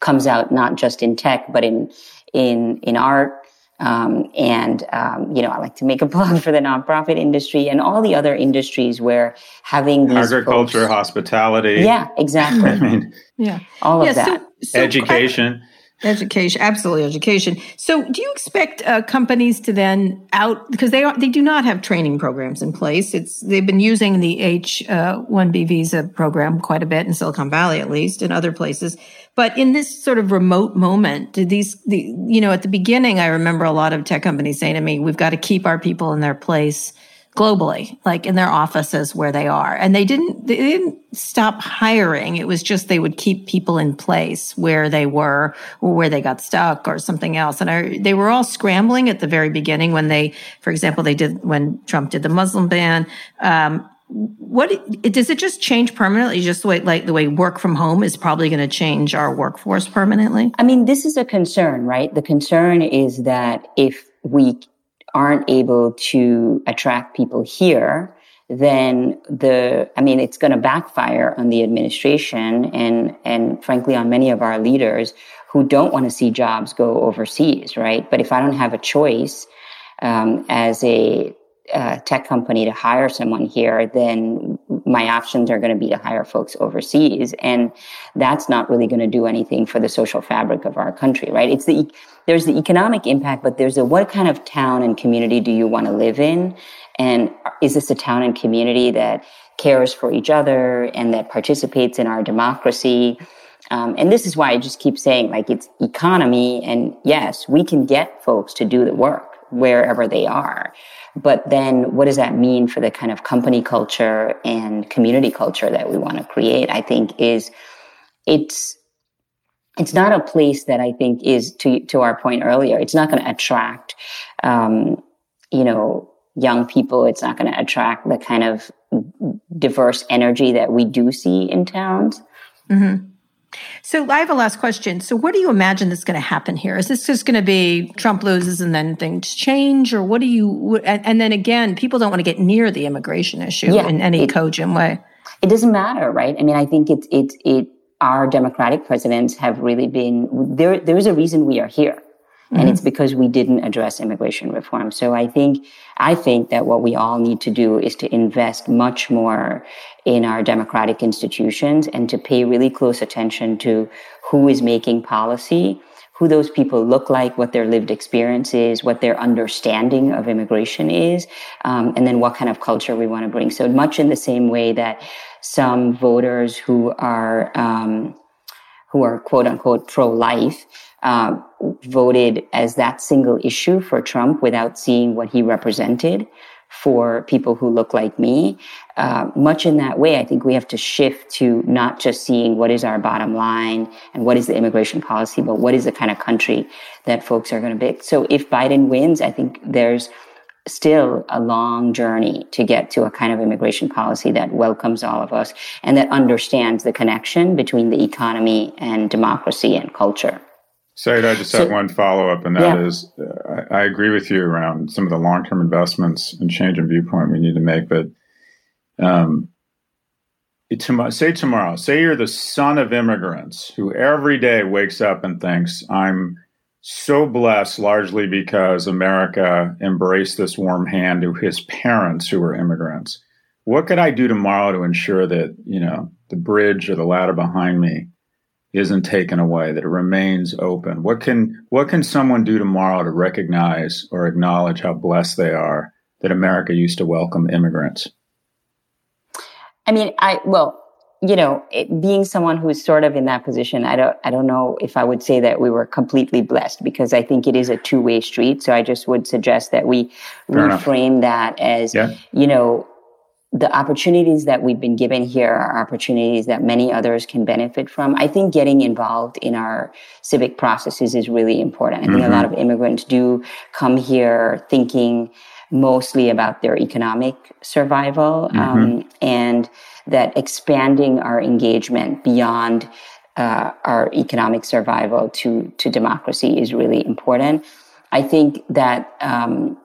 comes out not just in tech but in in in art um, and um, you know, I like to make a plug for the nonprofit industry and all the other industries where having these agriculture, folks, hospitality. Yeah, exactly. I mean, yeah, all of that. So, so education. I, Education, absolutely education. So, do you expect uh, companies to then out because they are they do not have training programs in place? It's they've been using the H uh, one B visa program quite a bit in Silicon Valley, at least, in other places. But in this sort of remote moment, did these, the, you know, at the beginning, I remember a lot of tech companies saying to me, "We've got to keep our people in their place." Globally, like in their offices where they are. And they didn't, they didn't stop hiring. It was just they would keep people in place where they were or where they got stuck or something else. And I, they were all scrambling at the very beginning when they, for example, they did, when Trump did the Muslim ban. Um, what does it just change permanently? Just the way, like the way work from home is probably going to change our workforce permanently. I mean, this is a concern, right? The concern is that if we aren't able to attract people here, then the, I mean, it's going to backfire on the administration and, and frankly, on many of our leaders who don't want to see jobs go overseas, right? But if I don't have a choice, um, as a uh, tech company to hire someone here, then my options are going to be to hire folks overseas. And that's not really going to do anything for the social fabric of our country, right? It's the, there's the economic impact, but there's a what kind of town and community do you want to live in? And is this a town and community that cares for each other and that participates in our democracy? Um, and this is why I just keep saying, like, it's economy. And yes, we can get folks to do the work wherever they are. But then what does that mean for the kind of company culture and community culture that we want to create? I think is it's, it's not a place that I think is to, to our point earlier. It's not going to attract, um, you know, young people. It's not going to attract the kind of diverse energy that we do see in towns. Mm-hmm. So I have a last question. So what do you imagine is going to happen here? Is this just going to be Trump loses and then things change, or what do you? And, then again, people don't want to get near the immigration issue yeah, in any it, cogent way. It doesn't matter, right? I mean, I think it's it it our democratic presidents have really been there. There is a reason we are here. Mm-hmm. And it's because we didn't address immigration reform. So I think, I think that what we all need to do is to invest much more in our democratic institutions and to pay really close attention to who is making policy, who those people look like, what their lived experience is, what their understanding of immigration is, um, and then what kind of culture we want to bring. So much in the same way that some voters who are um, who are quote unquote pro life uh, voted as that single issue for Trump without seeing what he represented for people who look like me. Uh, much in that way, I think we have to shift to not just seeing what is our bottom line and what is the immigration policy, but what is the kind of country that folks are going to be. So if Biden wins, I think there's still a long journey to get to a kind of immigration policy that welcomes all of us and that understands the connection between the economy and democracy and culture. Saeed, I just so, have one follow up, and that yeah. is, uh, I, I, agree with you around some of the long term investments and change in viewpoint we need to make. But um, tomorrow, say tomorrow, say you're the son of immigrants who every day wakes up and thinks, I'm so blessed largely because America embraced this warm hand to his parents who were immigrants. What could I do tomorrow to ensure that, you know, the bridge or the ladder behind me isn't taken away, that it remains open? What can what can someone do tomorrow to recognize or acknowledge how blessed they are that America used to welcome immigrants? I mean, I well, you know, it, being someone who's sort of in that position, I don't, I don't know if I would say that we were completely blessed because I think it is a two way street. So I just would suggest that we Fair reframe enough. that as, yeah. you know, the opportunities that we've been given here are opportunities that many others can benefit from. I think getting involved in our civic processes is really important. I think mm-hmm. a lot of immigrants do come here thinking mostly about their economic survival. Mm-hmm. Um, and that expanding our engagement beyond uh, our economic survival to, to democracy is really important. I think that um,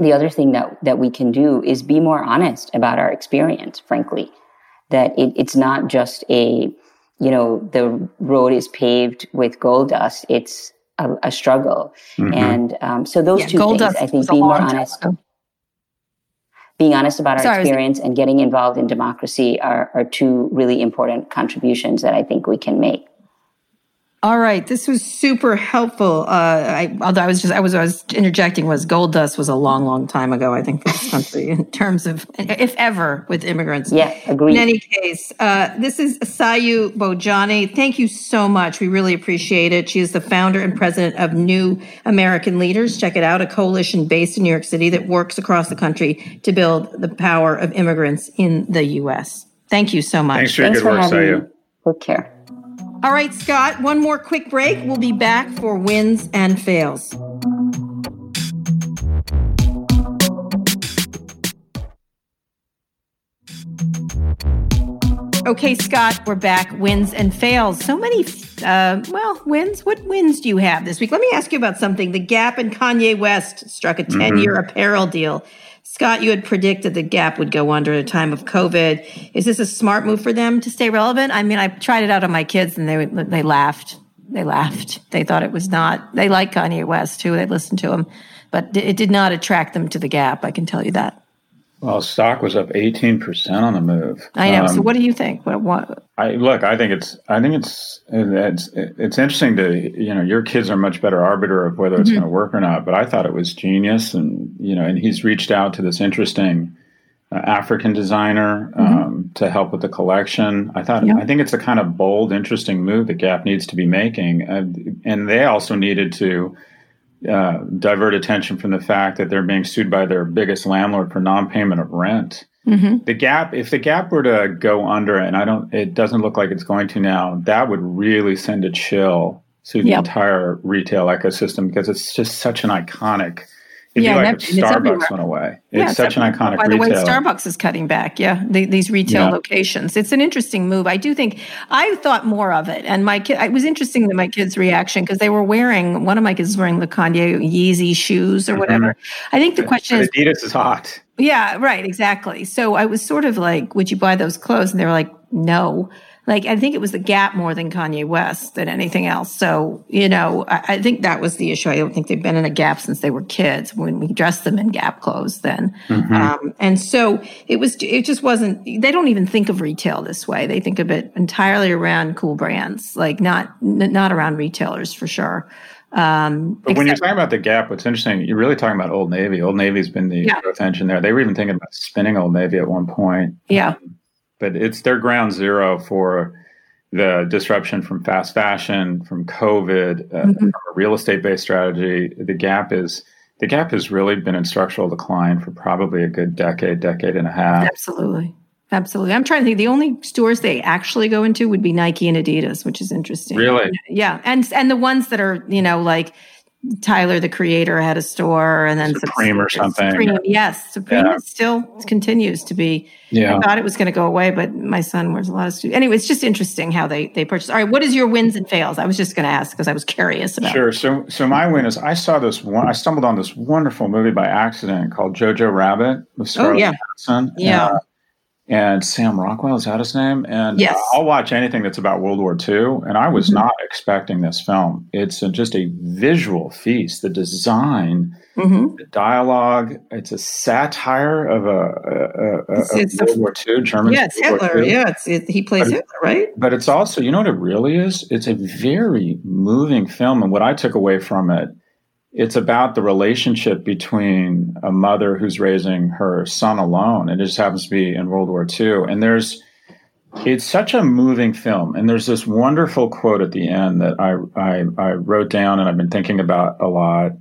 the other thing that, that we can do is be more honest about our experience, frankly. That it, it's not just a, you know, the road is paved with gold dust. It's a, a struggle. Mm-hmm. And um, so those yeah, two things, I think, being more honest. Being honest about our Sorry, experience and getting involved in democracy are, are two really important contributions that I think we can make. All right, this was super helpful. Uh, I, although I was just I was I was interjecting was gold dust was a long, long time ago. I think for this country in terms of if ever with immigrants. Yeah, agree. In any case, uh, this is Sayu Bhojwani. Thank you so much. We really appreciate it. She is the founder and president of New American Leaders. Check it out, a coalition based in New York City that works across the country to build the power of immigrants in the U.S. Thank you so much. Thanks for your Thanks good work, Sayu. Take care. All right, Scott, one more quick break. We'll be back for wins and fails. Okay, Scott, we're back. Wins and fails. So many, uh, well, wins. What wins do you have this week? Let me ask you about something. The Gap and Kanye West struck a 10 year mm-hmm. apparel deal. Scott, you had predicted the Gap would go under at a time of COVID. Is this a smart move for them to stay relevant? I mean, I tried it out on my kids and they they laughed. They laughed. They thought it was not. They like Kanye West too. They listened to him, but it did not attract them to the Gap. I can tell you that. Well, stock was up 18% on the move. I know. Um, so what do you think? What, what, I look, I think it's I think it's it's it's interesting to, you know, your kids are much better arbiter of whether it's mm-hmm. going to work or not, but I thought it was genius and, you know, and he's reached out to this interesting uh, African designer mm-hmm. um, to help with the collection. I thought I think it's a kind of bold, interesting move that Gap needs to be making, and, and they also needed to uh, divert attention from the fact that they're being sued by their biggest landlord for non-payment of rent. Mm-hmm. The gap, if the gap were to go under, and I don't, it doesn't look like it's going to now, that would really send a chill through the yep. entire retail ecosystem because it's just such an iconic It'd yeah, like if Starbucks went away. It's yeah, such an iconic. By the way, Starbucks is cutting back. Yeah, the, these retail yeah. locations. It's an interesting move. I do think I thought more of it, and my kid. It was interesting that my kids' reaction because they were wearing. One of my kids was wearing the Kanye Yeezy shoes or mm-hmm. whatever. I think the question but is. Adidas is hot. Yeah, right. Exactly. So I was sort of like, "Would you buy those clothes?" And they were like, "No." Like I think it was the Gap more than Kanye West than anything else. So you know, I, I, think that was the issue. I don't think they've been in a Gap since they were kids when we dressed them in Gap clothes then. Mm-hmm. Um, and so it was. It just wasn't. They don't even think of retail this way. They think of it entirely around cool brands, like not not around retailers for sure. Um, but when you're talking about the gap, what's interesting, you're really talking about Old Navy. Old Navy's been the yeah. growth engine there. They were even thinking about spinning Old Navy at one point. Yeah. Um, but it's their ground zero for the disruption from fast fashion, from COVID, uh, mm-hmm. from a real estate based strategy. The Gap is the gap has really been in structural decline for probably a good decade, decade and a half. Absolutely. Absolutely. I'm trying to think. The only stores they actually go into would be Nike and Adidas, which is interesting. Really? Yeah. And and the ones that are, you know, like Tyler the creator had a store and then Supreme or something. Supreme, yes. Supreme yeah. still continues to be. Yeah. I thought it was going to go away, but my son wears a lot of students. Anyway, it's just interesting how they they purchase. All right, what is your wins and fails? I was just going to ask because I was curious about. Sure. So so my win is I saw this one. I stumbled on this wonderful movie by accident called Jojo Rabbit with oh, Scarlett oh, yeah. Johansson. Yeah. Uh, and Sam Rockwell is that his name? And yes. uh, I'll watch anything that's about World War II. And I was mm-hmm. not expecting this film. It's a, just a visual feast. The design, mm-hmm. the dialogue. It's a satire of a, a, a, it's, World War II German. Yeah, it's Hitler. Yeah, it's, it, he plays but, Hitler, right? But it's also, you know what it really is? It's a very moving film. And what I took away from it it's about the relationship between a mother who's raising her son alone. And it just happens to be in World War II. And there's, it's such a moving film. And there's this wonderful quote at the end that I, I, I wrote down and I've been thinking about a lot.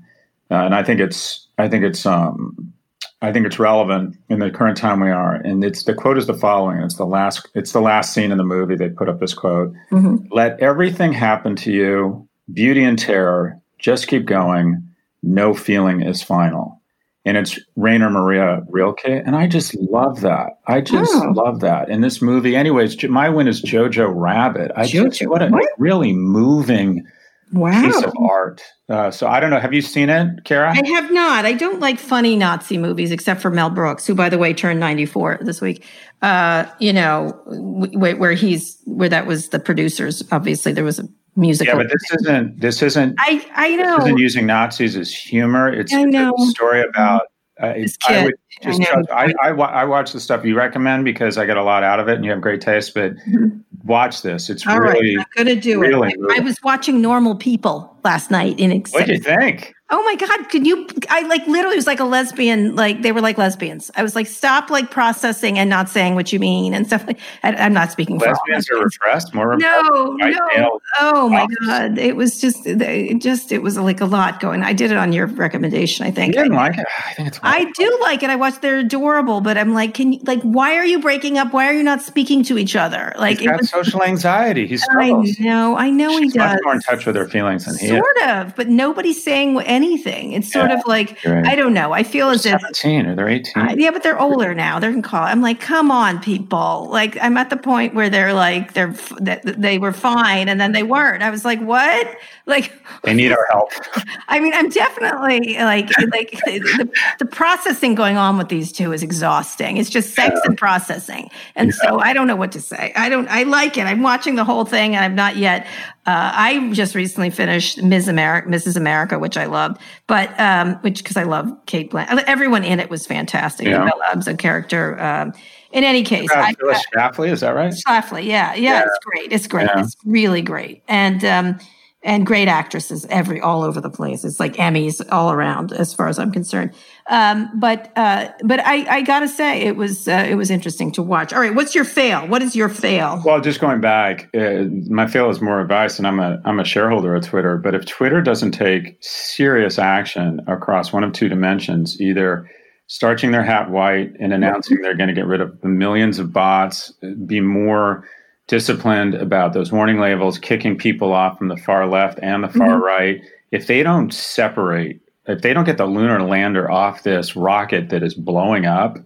Uh, and I think it's, I think it's, um, I think it's relevant in the current time we are. And it's the quote is the following. It's the last, it's the last scene in the movie. They put up this quote. Mm-hmm. Let everything happen to you, beauty and terror, just keep going. No feeling is final. And it's Rainer Maria Rilke. And I just love that. I just oh. love that. In this movie, anyways, my win is Jojo Rabbit. I Jojo, just, what a what? really moving wow. piece of art. Uh, so I don't know. Have you seen it, Kara? I have not. I don't like funny Nazi movies, except for Mel Brooks, who, by the way, turned 94 this week. Uh, you know, where, where he's, where that was the producers. Obviously, there was a musical. Yeah, but this isn't. This isn't. I I know. This isn't using Nazis as humor. It's, I know. a story about. Uh, this kid. I would just I, trust, I, I, I, watch the stuff you recommend because I get a lot out of it and you have great taste. But mm-hmm. watch this; it's All really. Right, I'm gonna do really it. I, I, was watching Normal People last night in. What do you think? Oh my God, could you? I like literally was like a lesbian, like they were like lesbians. I was like, stop like processing and not saying what you mean and stuff like I, am not speaking lesbians for Lesbians are repressed, more. No, no. Oh my God. It was just, it just, it was like a lot going. I did it on your recommendation, I think. You didn't like it? I think it's I do like it. I watched, they're adorable, but I'm like, can you, like, why are you breaking up? Why are you not speaking to each other? Like, He's got was, social anxiety. He's I know, I know She's he does. much more in touch with her feelings than he Sort is. of, but nobody's saying anything. It's sort of like right. I don't know. I feel as if seventeen or they're eighteen. Uh, yeah, but they're older now. They're in college. I'm like, come on, people. Like I'm at the point where they're like they're they were fine and then they weren't. I was like, what? Like they need our help. I mean, I'm definitely like like the, the, processing going on with these two is exhausting. It's just sex yeah. and processing, and yeah. so I don't know what to say. I don't. I like it. I'm watching the whole thing, and I'm not yet. Uh, I just recently finished Ms. America, Mrs. America, which I loved, but um, which because I love Cate Blanchett. Everyone in it was fantastic. Yeah. Bella Ab's a character. Um, in any case, I, Phyllis Schlafly, is that right? Schlafly, yeah, yeah, yeah, it's great. It's great. Yeah. It's really great, and um, and great actresses every all over the place. It's like Emmys all around, as far as I'm concerned. Um, but uh, but I, I gotta say it was uh, it was interesting to watch. All right, what's your fail? What is your fail? Well, just going back, uh, my fail is more advice, and I'm a I'm a shareholder of Twitter. But if Twitter doesn't take serious action across one of two dimensions, either starching their hat white and announcing they're going to get rid of the millions of bots, be more disciplined about those warning labels, kicking people off from the far left and the far mm-hmm. right. If they don't separate, if they don't get the lunar lander off this rocket that is blowing up,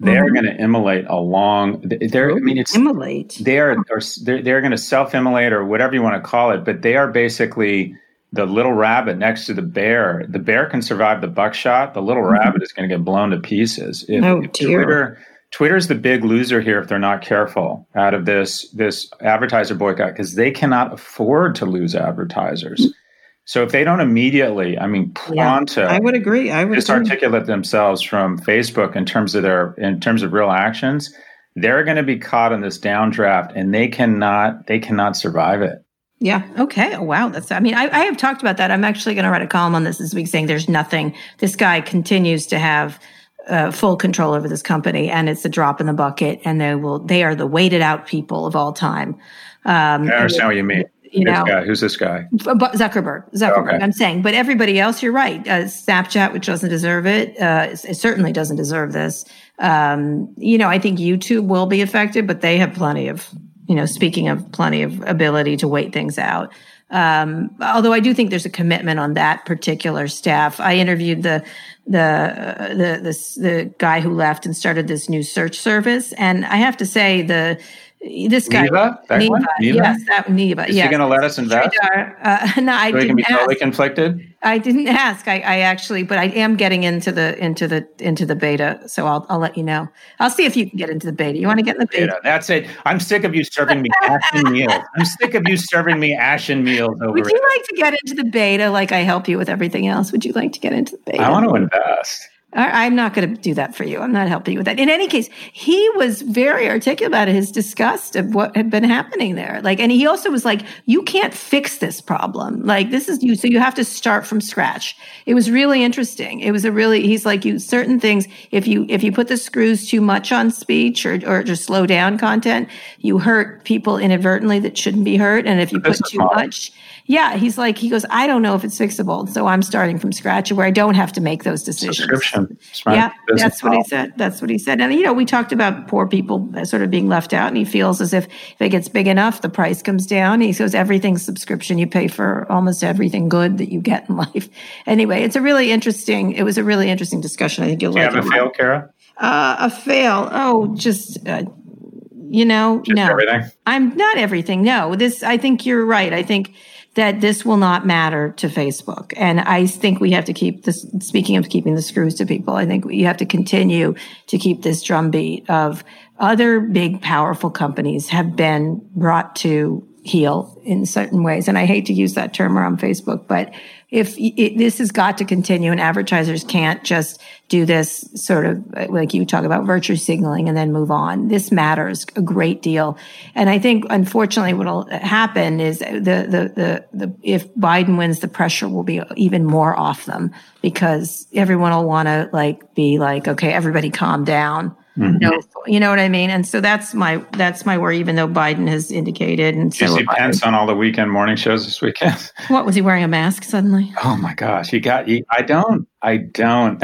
they're mm-hmm. going to immolate along. They're, I mean, it's immolate. They are, or they're, they're going to self immolate or whatever you want to call it, but they are basically the little rabbit next to the bear. The bear can survive the buckshot. The little mm-hmm. rabbit is going to get blown to pieces. If, oh, if Twitter, Twitter's the big loser here if they're not careful out of this this advertiser boycott because they cannot afford to lose advertisers. So if they don't immediately, I mean, pronto, yeah, I would agree. I would just agree. articulate themselves from Facebook in terms of their in terms of real actions. They're going to be caught in this downdraft, and they cannot they cannot survive it. Yeah. Okay. Oh, wow. That's, I mean, I, I have talked about that. I'm actually going to write a column on this this week saying there's nothing, this guy continues to have uh, full control over this company and it's a drop in the bucket and they will they are the weighted out people of all time um, i understand what you mean you This know, guy, who's this guy? but Zuckerberg, Zuckerberg. Okay. I'm saying, but everybody else, you're right. Uh, Snapchat, which doesn't deserve it, uh, it, certainly doesn't deserve this. Um, you know, I think YouTube will be affected, but they have plenty of, you know, speaking of plenty of ability to wait things out. Um, although I do think there's a commitment on that particular staff. I interviewed the the uh, the this, the guy who left and started this new search service, and I have to say the this guy Neeva? That one? Neeva? yes, that Neeva, Is yes. he going to let us invest? Sridhar, Uh, no, I So he can didn't be totally conflicted. I didn't ask. I, I actually, but I am getting into the into the into the beta. So I'll I'll let you know. I'll see if you can get into the beta. You want to get in the beta? Beta. That's it. I'm sick of you serving me ashen meals. I'm sick of you serving me ashen meals over Would it. you like to get into the beta like I help you with everything else? Would you like to get into the beta? I want to invest. I'm not going to do that for you. I'm not helping you with that. In any case, he was very articulate about his disgust of what had been happening there. Like, and he also was like, "You can't fix this problem. Like, this is you. So you have to start from scratch." It was really interesting. It was a really. He's like, "You certain things. If you if you put the screws too much on speech or or just slow down content, you hurt people inadvertently that shouldn't be hurt. And if you put too much." Yeah, he's like, he goes, I don't know if it's fixable. So I'm starting from scratch where I don't have to make those decisions. Subscription. Smart Yeah, that's what he said. That's what he said. And you know, we talked about poor people sort of being left out, and he feels as if if it gets big enough, the price comes down. He says everything's subscription. You pay for almost everything good that you get in life. Anyway, it's a really interesting. It was a really interesting discussion. I think you'll Do you like have a fail, Kara? Uh, a fail. Oh, just. Uh, you know, Just no. everything? I'm not everything. No, this, I think you're right. I think that this will not matter to Facebook. And I think we have to keep this, speaking of keeping the screws to people, I think you have to continue to keep this drumbeat of other big, powerful companies have been brought to heel in certain ways. And I hate to use that term around Facebook, but if it, this has got to continue and advertisers can't just do this sort of like you talk about virtue signaling and then move on. This matters a great deal. And I think unfortunately what'll happen is the, the, the, the, if Biden wins, the pressure will be even more off them because everyone will want to like be like, okay, everybody calm down. Mm-hmm. No, you know what I mean? And so that's my, that's my worry, even though Biden has indicated and Did you see Pence on all the weekend morning shows this weekend? what was he wearing a mask suddenly? Oh my gosh, he got. He, I don't. I don't.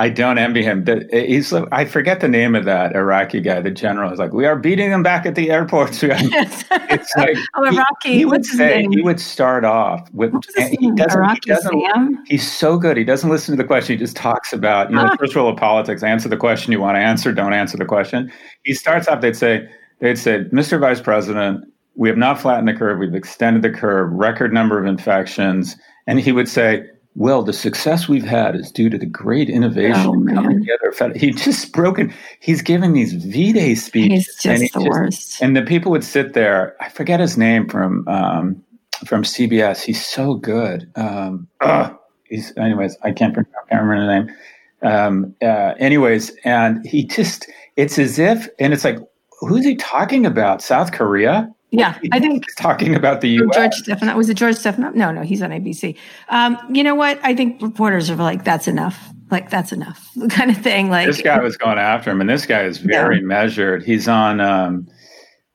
I don't envy him. The, he's. I forget the name of that Iraqi guy. The general is like, we are beating them back at the airports. it's like Oh, he- Iraqi. He, would What's his say name? he would start off with. What was his and he doesn't. Iraqi he doesn't. Sam? He's so good. He doesn't listen to the question. He just talks about, you know, the first rule of politics: answer the question you want to answer. Don't answer the question. He starts off. They'd say, they'd say, Mr. Vice President, we have not flattened the curve. We've extended the curve. Record number of infections. And he would say, well, the success we've had is due to the great innovation Oh, coming together. He just broken. He's giving these V-Day speeches. He's and just he the worst. and the people would sit there. I forget his name from um, from CBS. He's so good. Um, ugh, he's anyways. I can't, I can't remember the name. Um, uh, anyways, and he just it's as if, and it's like, who's he talking about? South Korea? Yeah, I think talking about the Oh, U.S. George Stephanopoulos. Was it George Stephanopoulos? No, no, he's on ABC. Um, you know what? I think reporters are like, that's enough. Like, that's enough kind of thing. Like, this guy was going after him, and this guy is very measured. He's on. Um,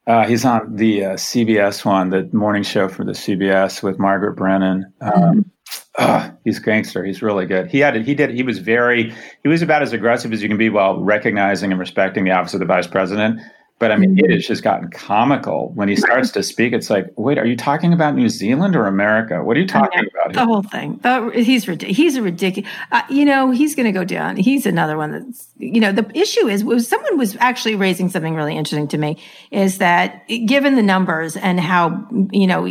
uh, he's on the uh, CBS one, the morning show for the CBS with Margaret Brennan. Um, ah, he's gangster. He's really good. He had. It, he did. He was very. He was about as aggressive as you can be while recognizing and respecting the office of the vice president. But I mean, it has just gotten comical when he starts to speak. It's like, wait, are you talking about New Zealand or America? What are you talking about? the whole thing. The, he's ridiculous. He's a ridiculous. Uh, you know, he's going to go down. He's another one that's. You know, the issue is was someone was actually raising something really interesting to me is that given the numbers and how you know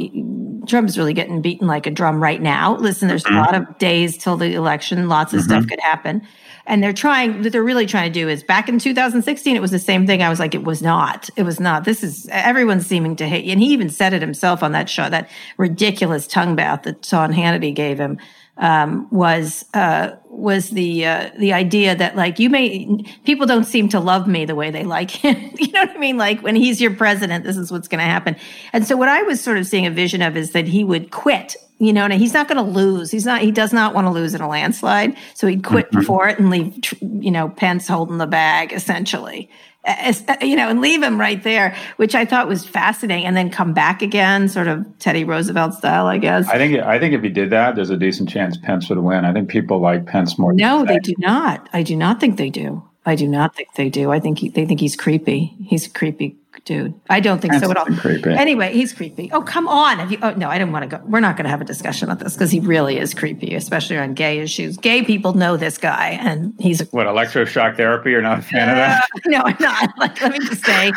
Trump's really getting beaten like a drum right now. Listen, there's a mm-hmm. lot of days till the election. Lots of stuff mm-hmm. could happen. And they're trying, what they're really trying to do is back in 2016, it was the same thing. I was like, it was not. It was not. This is, everyone's seeming to hate. And he even said it himself on that show, that ridiculous tongue bath that Sean Hannity gave him. Um, was uh, was the uh, the idea that like you may people don't seem to love me the way they like him. you know what I mean? Like when he's your president, this is what's going to happen. And so what I was sort of seeing a vision of is that he would quit You know, and he's not going to lose. He's not. He does not want to lose in a landslide. So he'd quit mm-hmm. before it and leave. You know, Pence holding the bag essentially. As, you know, and leave him right there, which I thought was fascinating, and then come back again, sort of Teddy Roosevelt style, I guess. I think I think if he did that, there's a decent chance Pence would win. I think people like Pence more. No, they do not. I do not think they do. I do not think they do. I think he, they think he's creepy. He's a creepy dude. I don't think That's so at all. Creepy. Anyway, he's creepy. Oh, come on. Have you? Oh, no, I didn't want to go. We're not going to have a discussion about this because he really is creepy, especially on gay issues. Gay people know this guy, and he's a, what electroshock therapy. You're not a fan uh, of that? No, I'm not. Like, let me just say,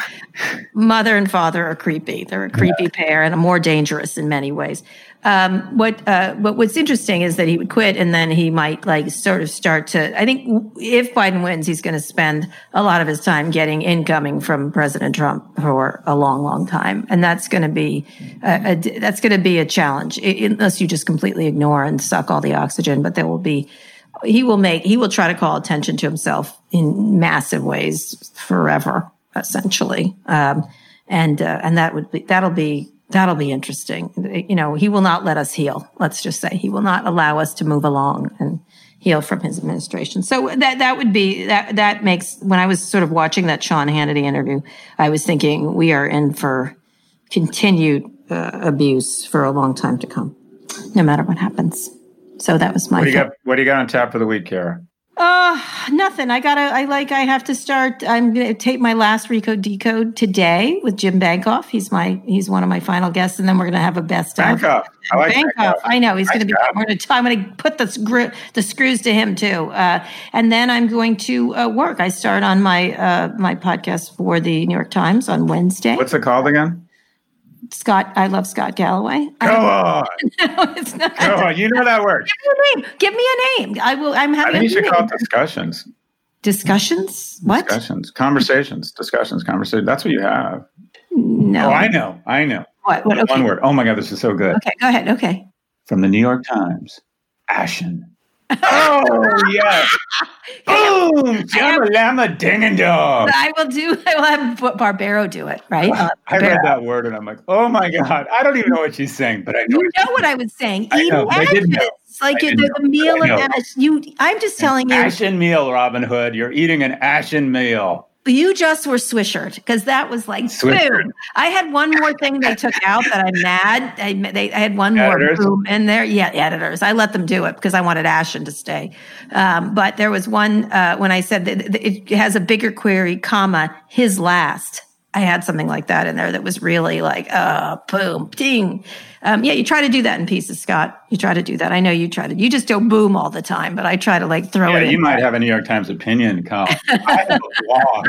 mother and father are creepy. They're a creepy yeah. pair and more dangerous in many ways. Um, what uh, what what's interesting is that he would quit and then he might like sort of start to. I think if Biden wins, he's going to spend a lot of his time getting incoming from President Trump for a long, long time, and that's going to be a, a, that's going to be a challenge unless you just completely ignore and suck all the oxygen. But there will be he will make he will try to call attention to himself in massive ways forever, essentially, um, and uh, and that would be that'll be That'll be interesting. You know, he will not let us heal. Let's just say he will not allow us to move along and heal from his administration. So that that would be that that makes when I was sort of watching that Sean Hannity interview, I was thinking we are in for continued uh, abuse for a long time to come, no matter what happens. So that was my. What do you got? What do you got on tap for the week, Kara? Uh, nothing. I gotta, I like, I have to start. I'm going to tape my last Recode Decode today with Jim Bankoff. He's my, he's one of my final guests. And then we're going to have a best Bankoff. I like Bankoff. Bankoff. I know he's nice going to be, we're to, I'm to put the screw, the screws to him too. Uh, and then I'm going to uh, work. I start on my, uh, my podcast for the New York Times on Wednesday. What's it called again? Scott, I love Scott Galloway. Go on. no, it's not. Go on. You know that word. Give me a name. Give me a name. I will. I'm having. I think you should call it discussions. Discussions. What? Discussions. Conversations. Discussions. Conversation. That's what you have. No. Oh, I know. I know. What? What? Okay. One word. Oh my God, this is so good. Okay, go ahead. Okay. From the New York Times. Ashen oh yes! Boom! Jamma llama ding and dong. I will do. I will have Barbero do it. Right? Uh, I read that word and I'm like, oh my god! I don't even know what she's saying, but I know. You know what I was saying. I know. I didn't know. Like the meal of ash. You. I'm just telling An you. Ashen meal, Robin Hood. You're eating an ashen meal. You just were swishered because that was like swishered. boom. I had one more thing they took out that I'm mad. I, they, I had one editors. more boom in there. Yeah, editors. I let them do it because I wanted Ashen to stay. Um, but there was one uh, when I said that it has a bigger query, comma his last. I had something like that in there that was really like, uh, boom, ding. Um, yeah, you try to do that in pieces, Scott. You try to do that. I know you try to. You just don't boom all the time, but I try to like throw yeah, it. You might have a New York Times opinion come. I have a blog.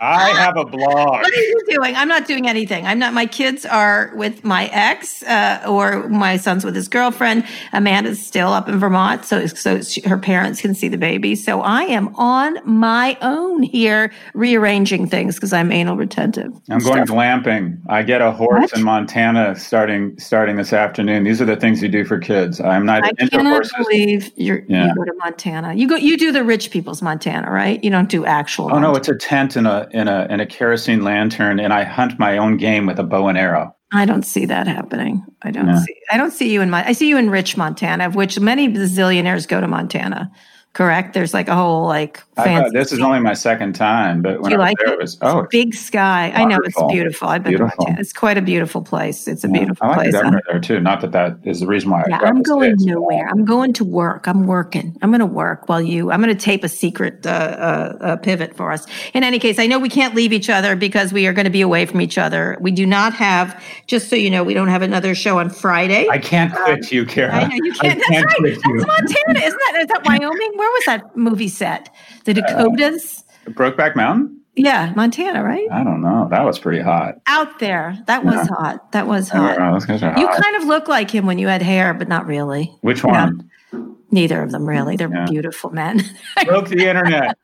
I have a blog. What are you doing? I'm not doing anything. I'm not. My kids are with my ex, uh, or my son's with his girlfriend. Amanda's still up in Vermont, so so she, her parents can see the baby. So I am on my own here, rearranging things because I'm anal retentive. I'm going glamping. I get a horse what? in Montana starting starting this afternoon. These are the things you do for kids. I'm not. I cannot believe you're, yeah. you go to Montana. You go. You do the rich people's Montana, right? You don't do actual. Oh Montana. no, it's a tent in a in a in a kerosene lantern, and I hunt my own game with a bow and arrow. I don't see that happening. I don't yeah. see. I don't see you in my. I see you in rich Montana, of which many bazillionaires go to Montana correct? There's like a whole like fancy. this is only my second time, but when I was like there, it? it was oh, big sky. Wonderful. I know it's beautiful. I've been beautiful. to It's quite a beautiful place. It's a yeah, beautiful I like place. The there too. Not that that is the reason why. Yeah, I'm going nowhere. I'm going to work. I'm working. I'm going to work while you. I'm going to tape a secret uh, uh, uh, pivot for us. In any case, I know we can't leave each other because we are going to be away from each other. We do not have. Just so you know, we don't have another show on Friday. I can't quit um, you, Kara. I know you can't. That's can't right. That's Montana, isn't that? Is that Wyoming? Where was that movie set? The Dakotas? Uh, Brokeback Mountain? Yeah, Montana, right? I don't know. That was pretty hot. Out there. That was yeah. hot. That was hot. you kind of look like him when you had hair, but not really. Which one? Neither of them really. They're yeah. beautiful men. broke the internet.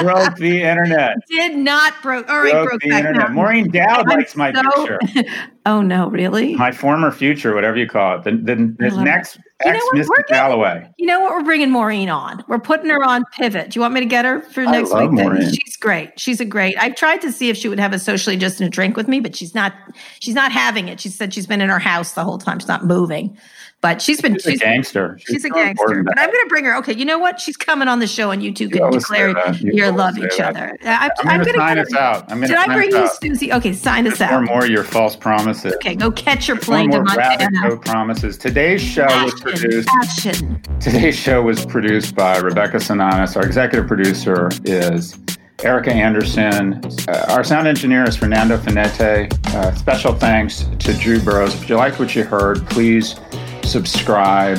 broke the internet. Did not broke. All right, broke, broke the internet. Maureen Dowd likes my so, picture. oh no, really? My former future, whatever you call it. The, the, the next ex Mr. Galloway. You know what? We're bringing Maureen on. We're putting her on Pivot. Do you want me to get her for next week? Maureen. She's great. She's a great. I've tried to see if she would have a socially distant drink with me, but she's not. She's not having it. She said she's been in her house the whole time. She's not moving. But she's been she's, she's a gangster. She's, she's a gangster. But I'm going to bring her. Okay, you know what? She's coming on the show, and you two can declare you your love each that. other. I, I'm, going to sign us out. I'm Did I bring you Susie? Okay, sign us out. Or more your false promises. Okay, go catch your plane to Montana. No promises. Today's show Action. was produced. Action. Today's show was produced by Rebecca Sananes. Our executive producer is Erica Anderson. Uh, our sound engineer is Fernando Finete. Uh, special thanks to Drew Burrows. If you liked what you heard, please subscribe.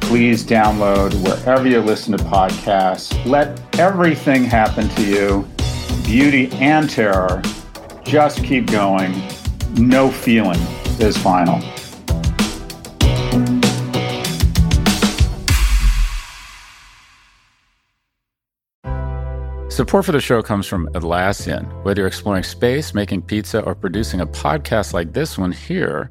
Please download wherever you listen to podcasts. Let everything happen to you, beauty and terror. Just keep going. No feeling is final. Support for the show comes from Atlassian. Whether you're exploring space, making pizza, or producing a podcast like this one here,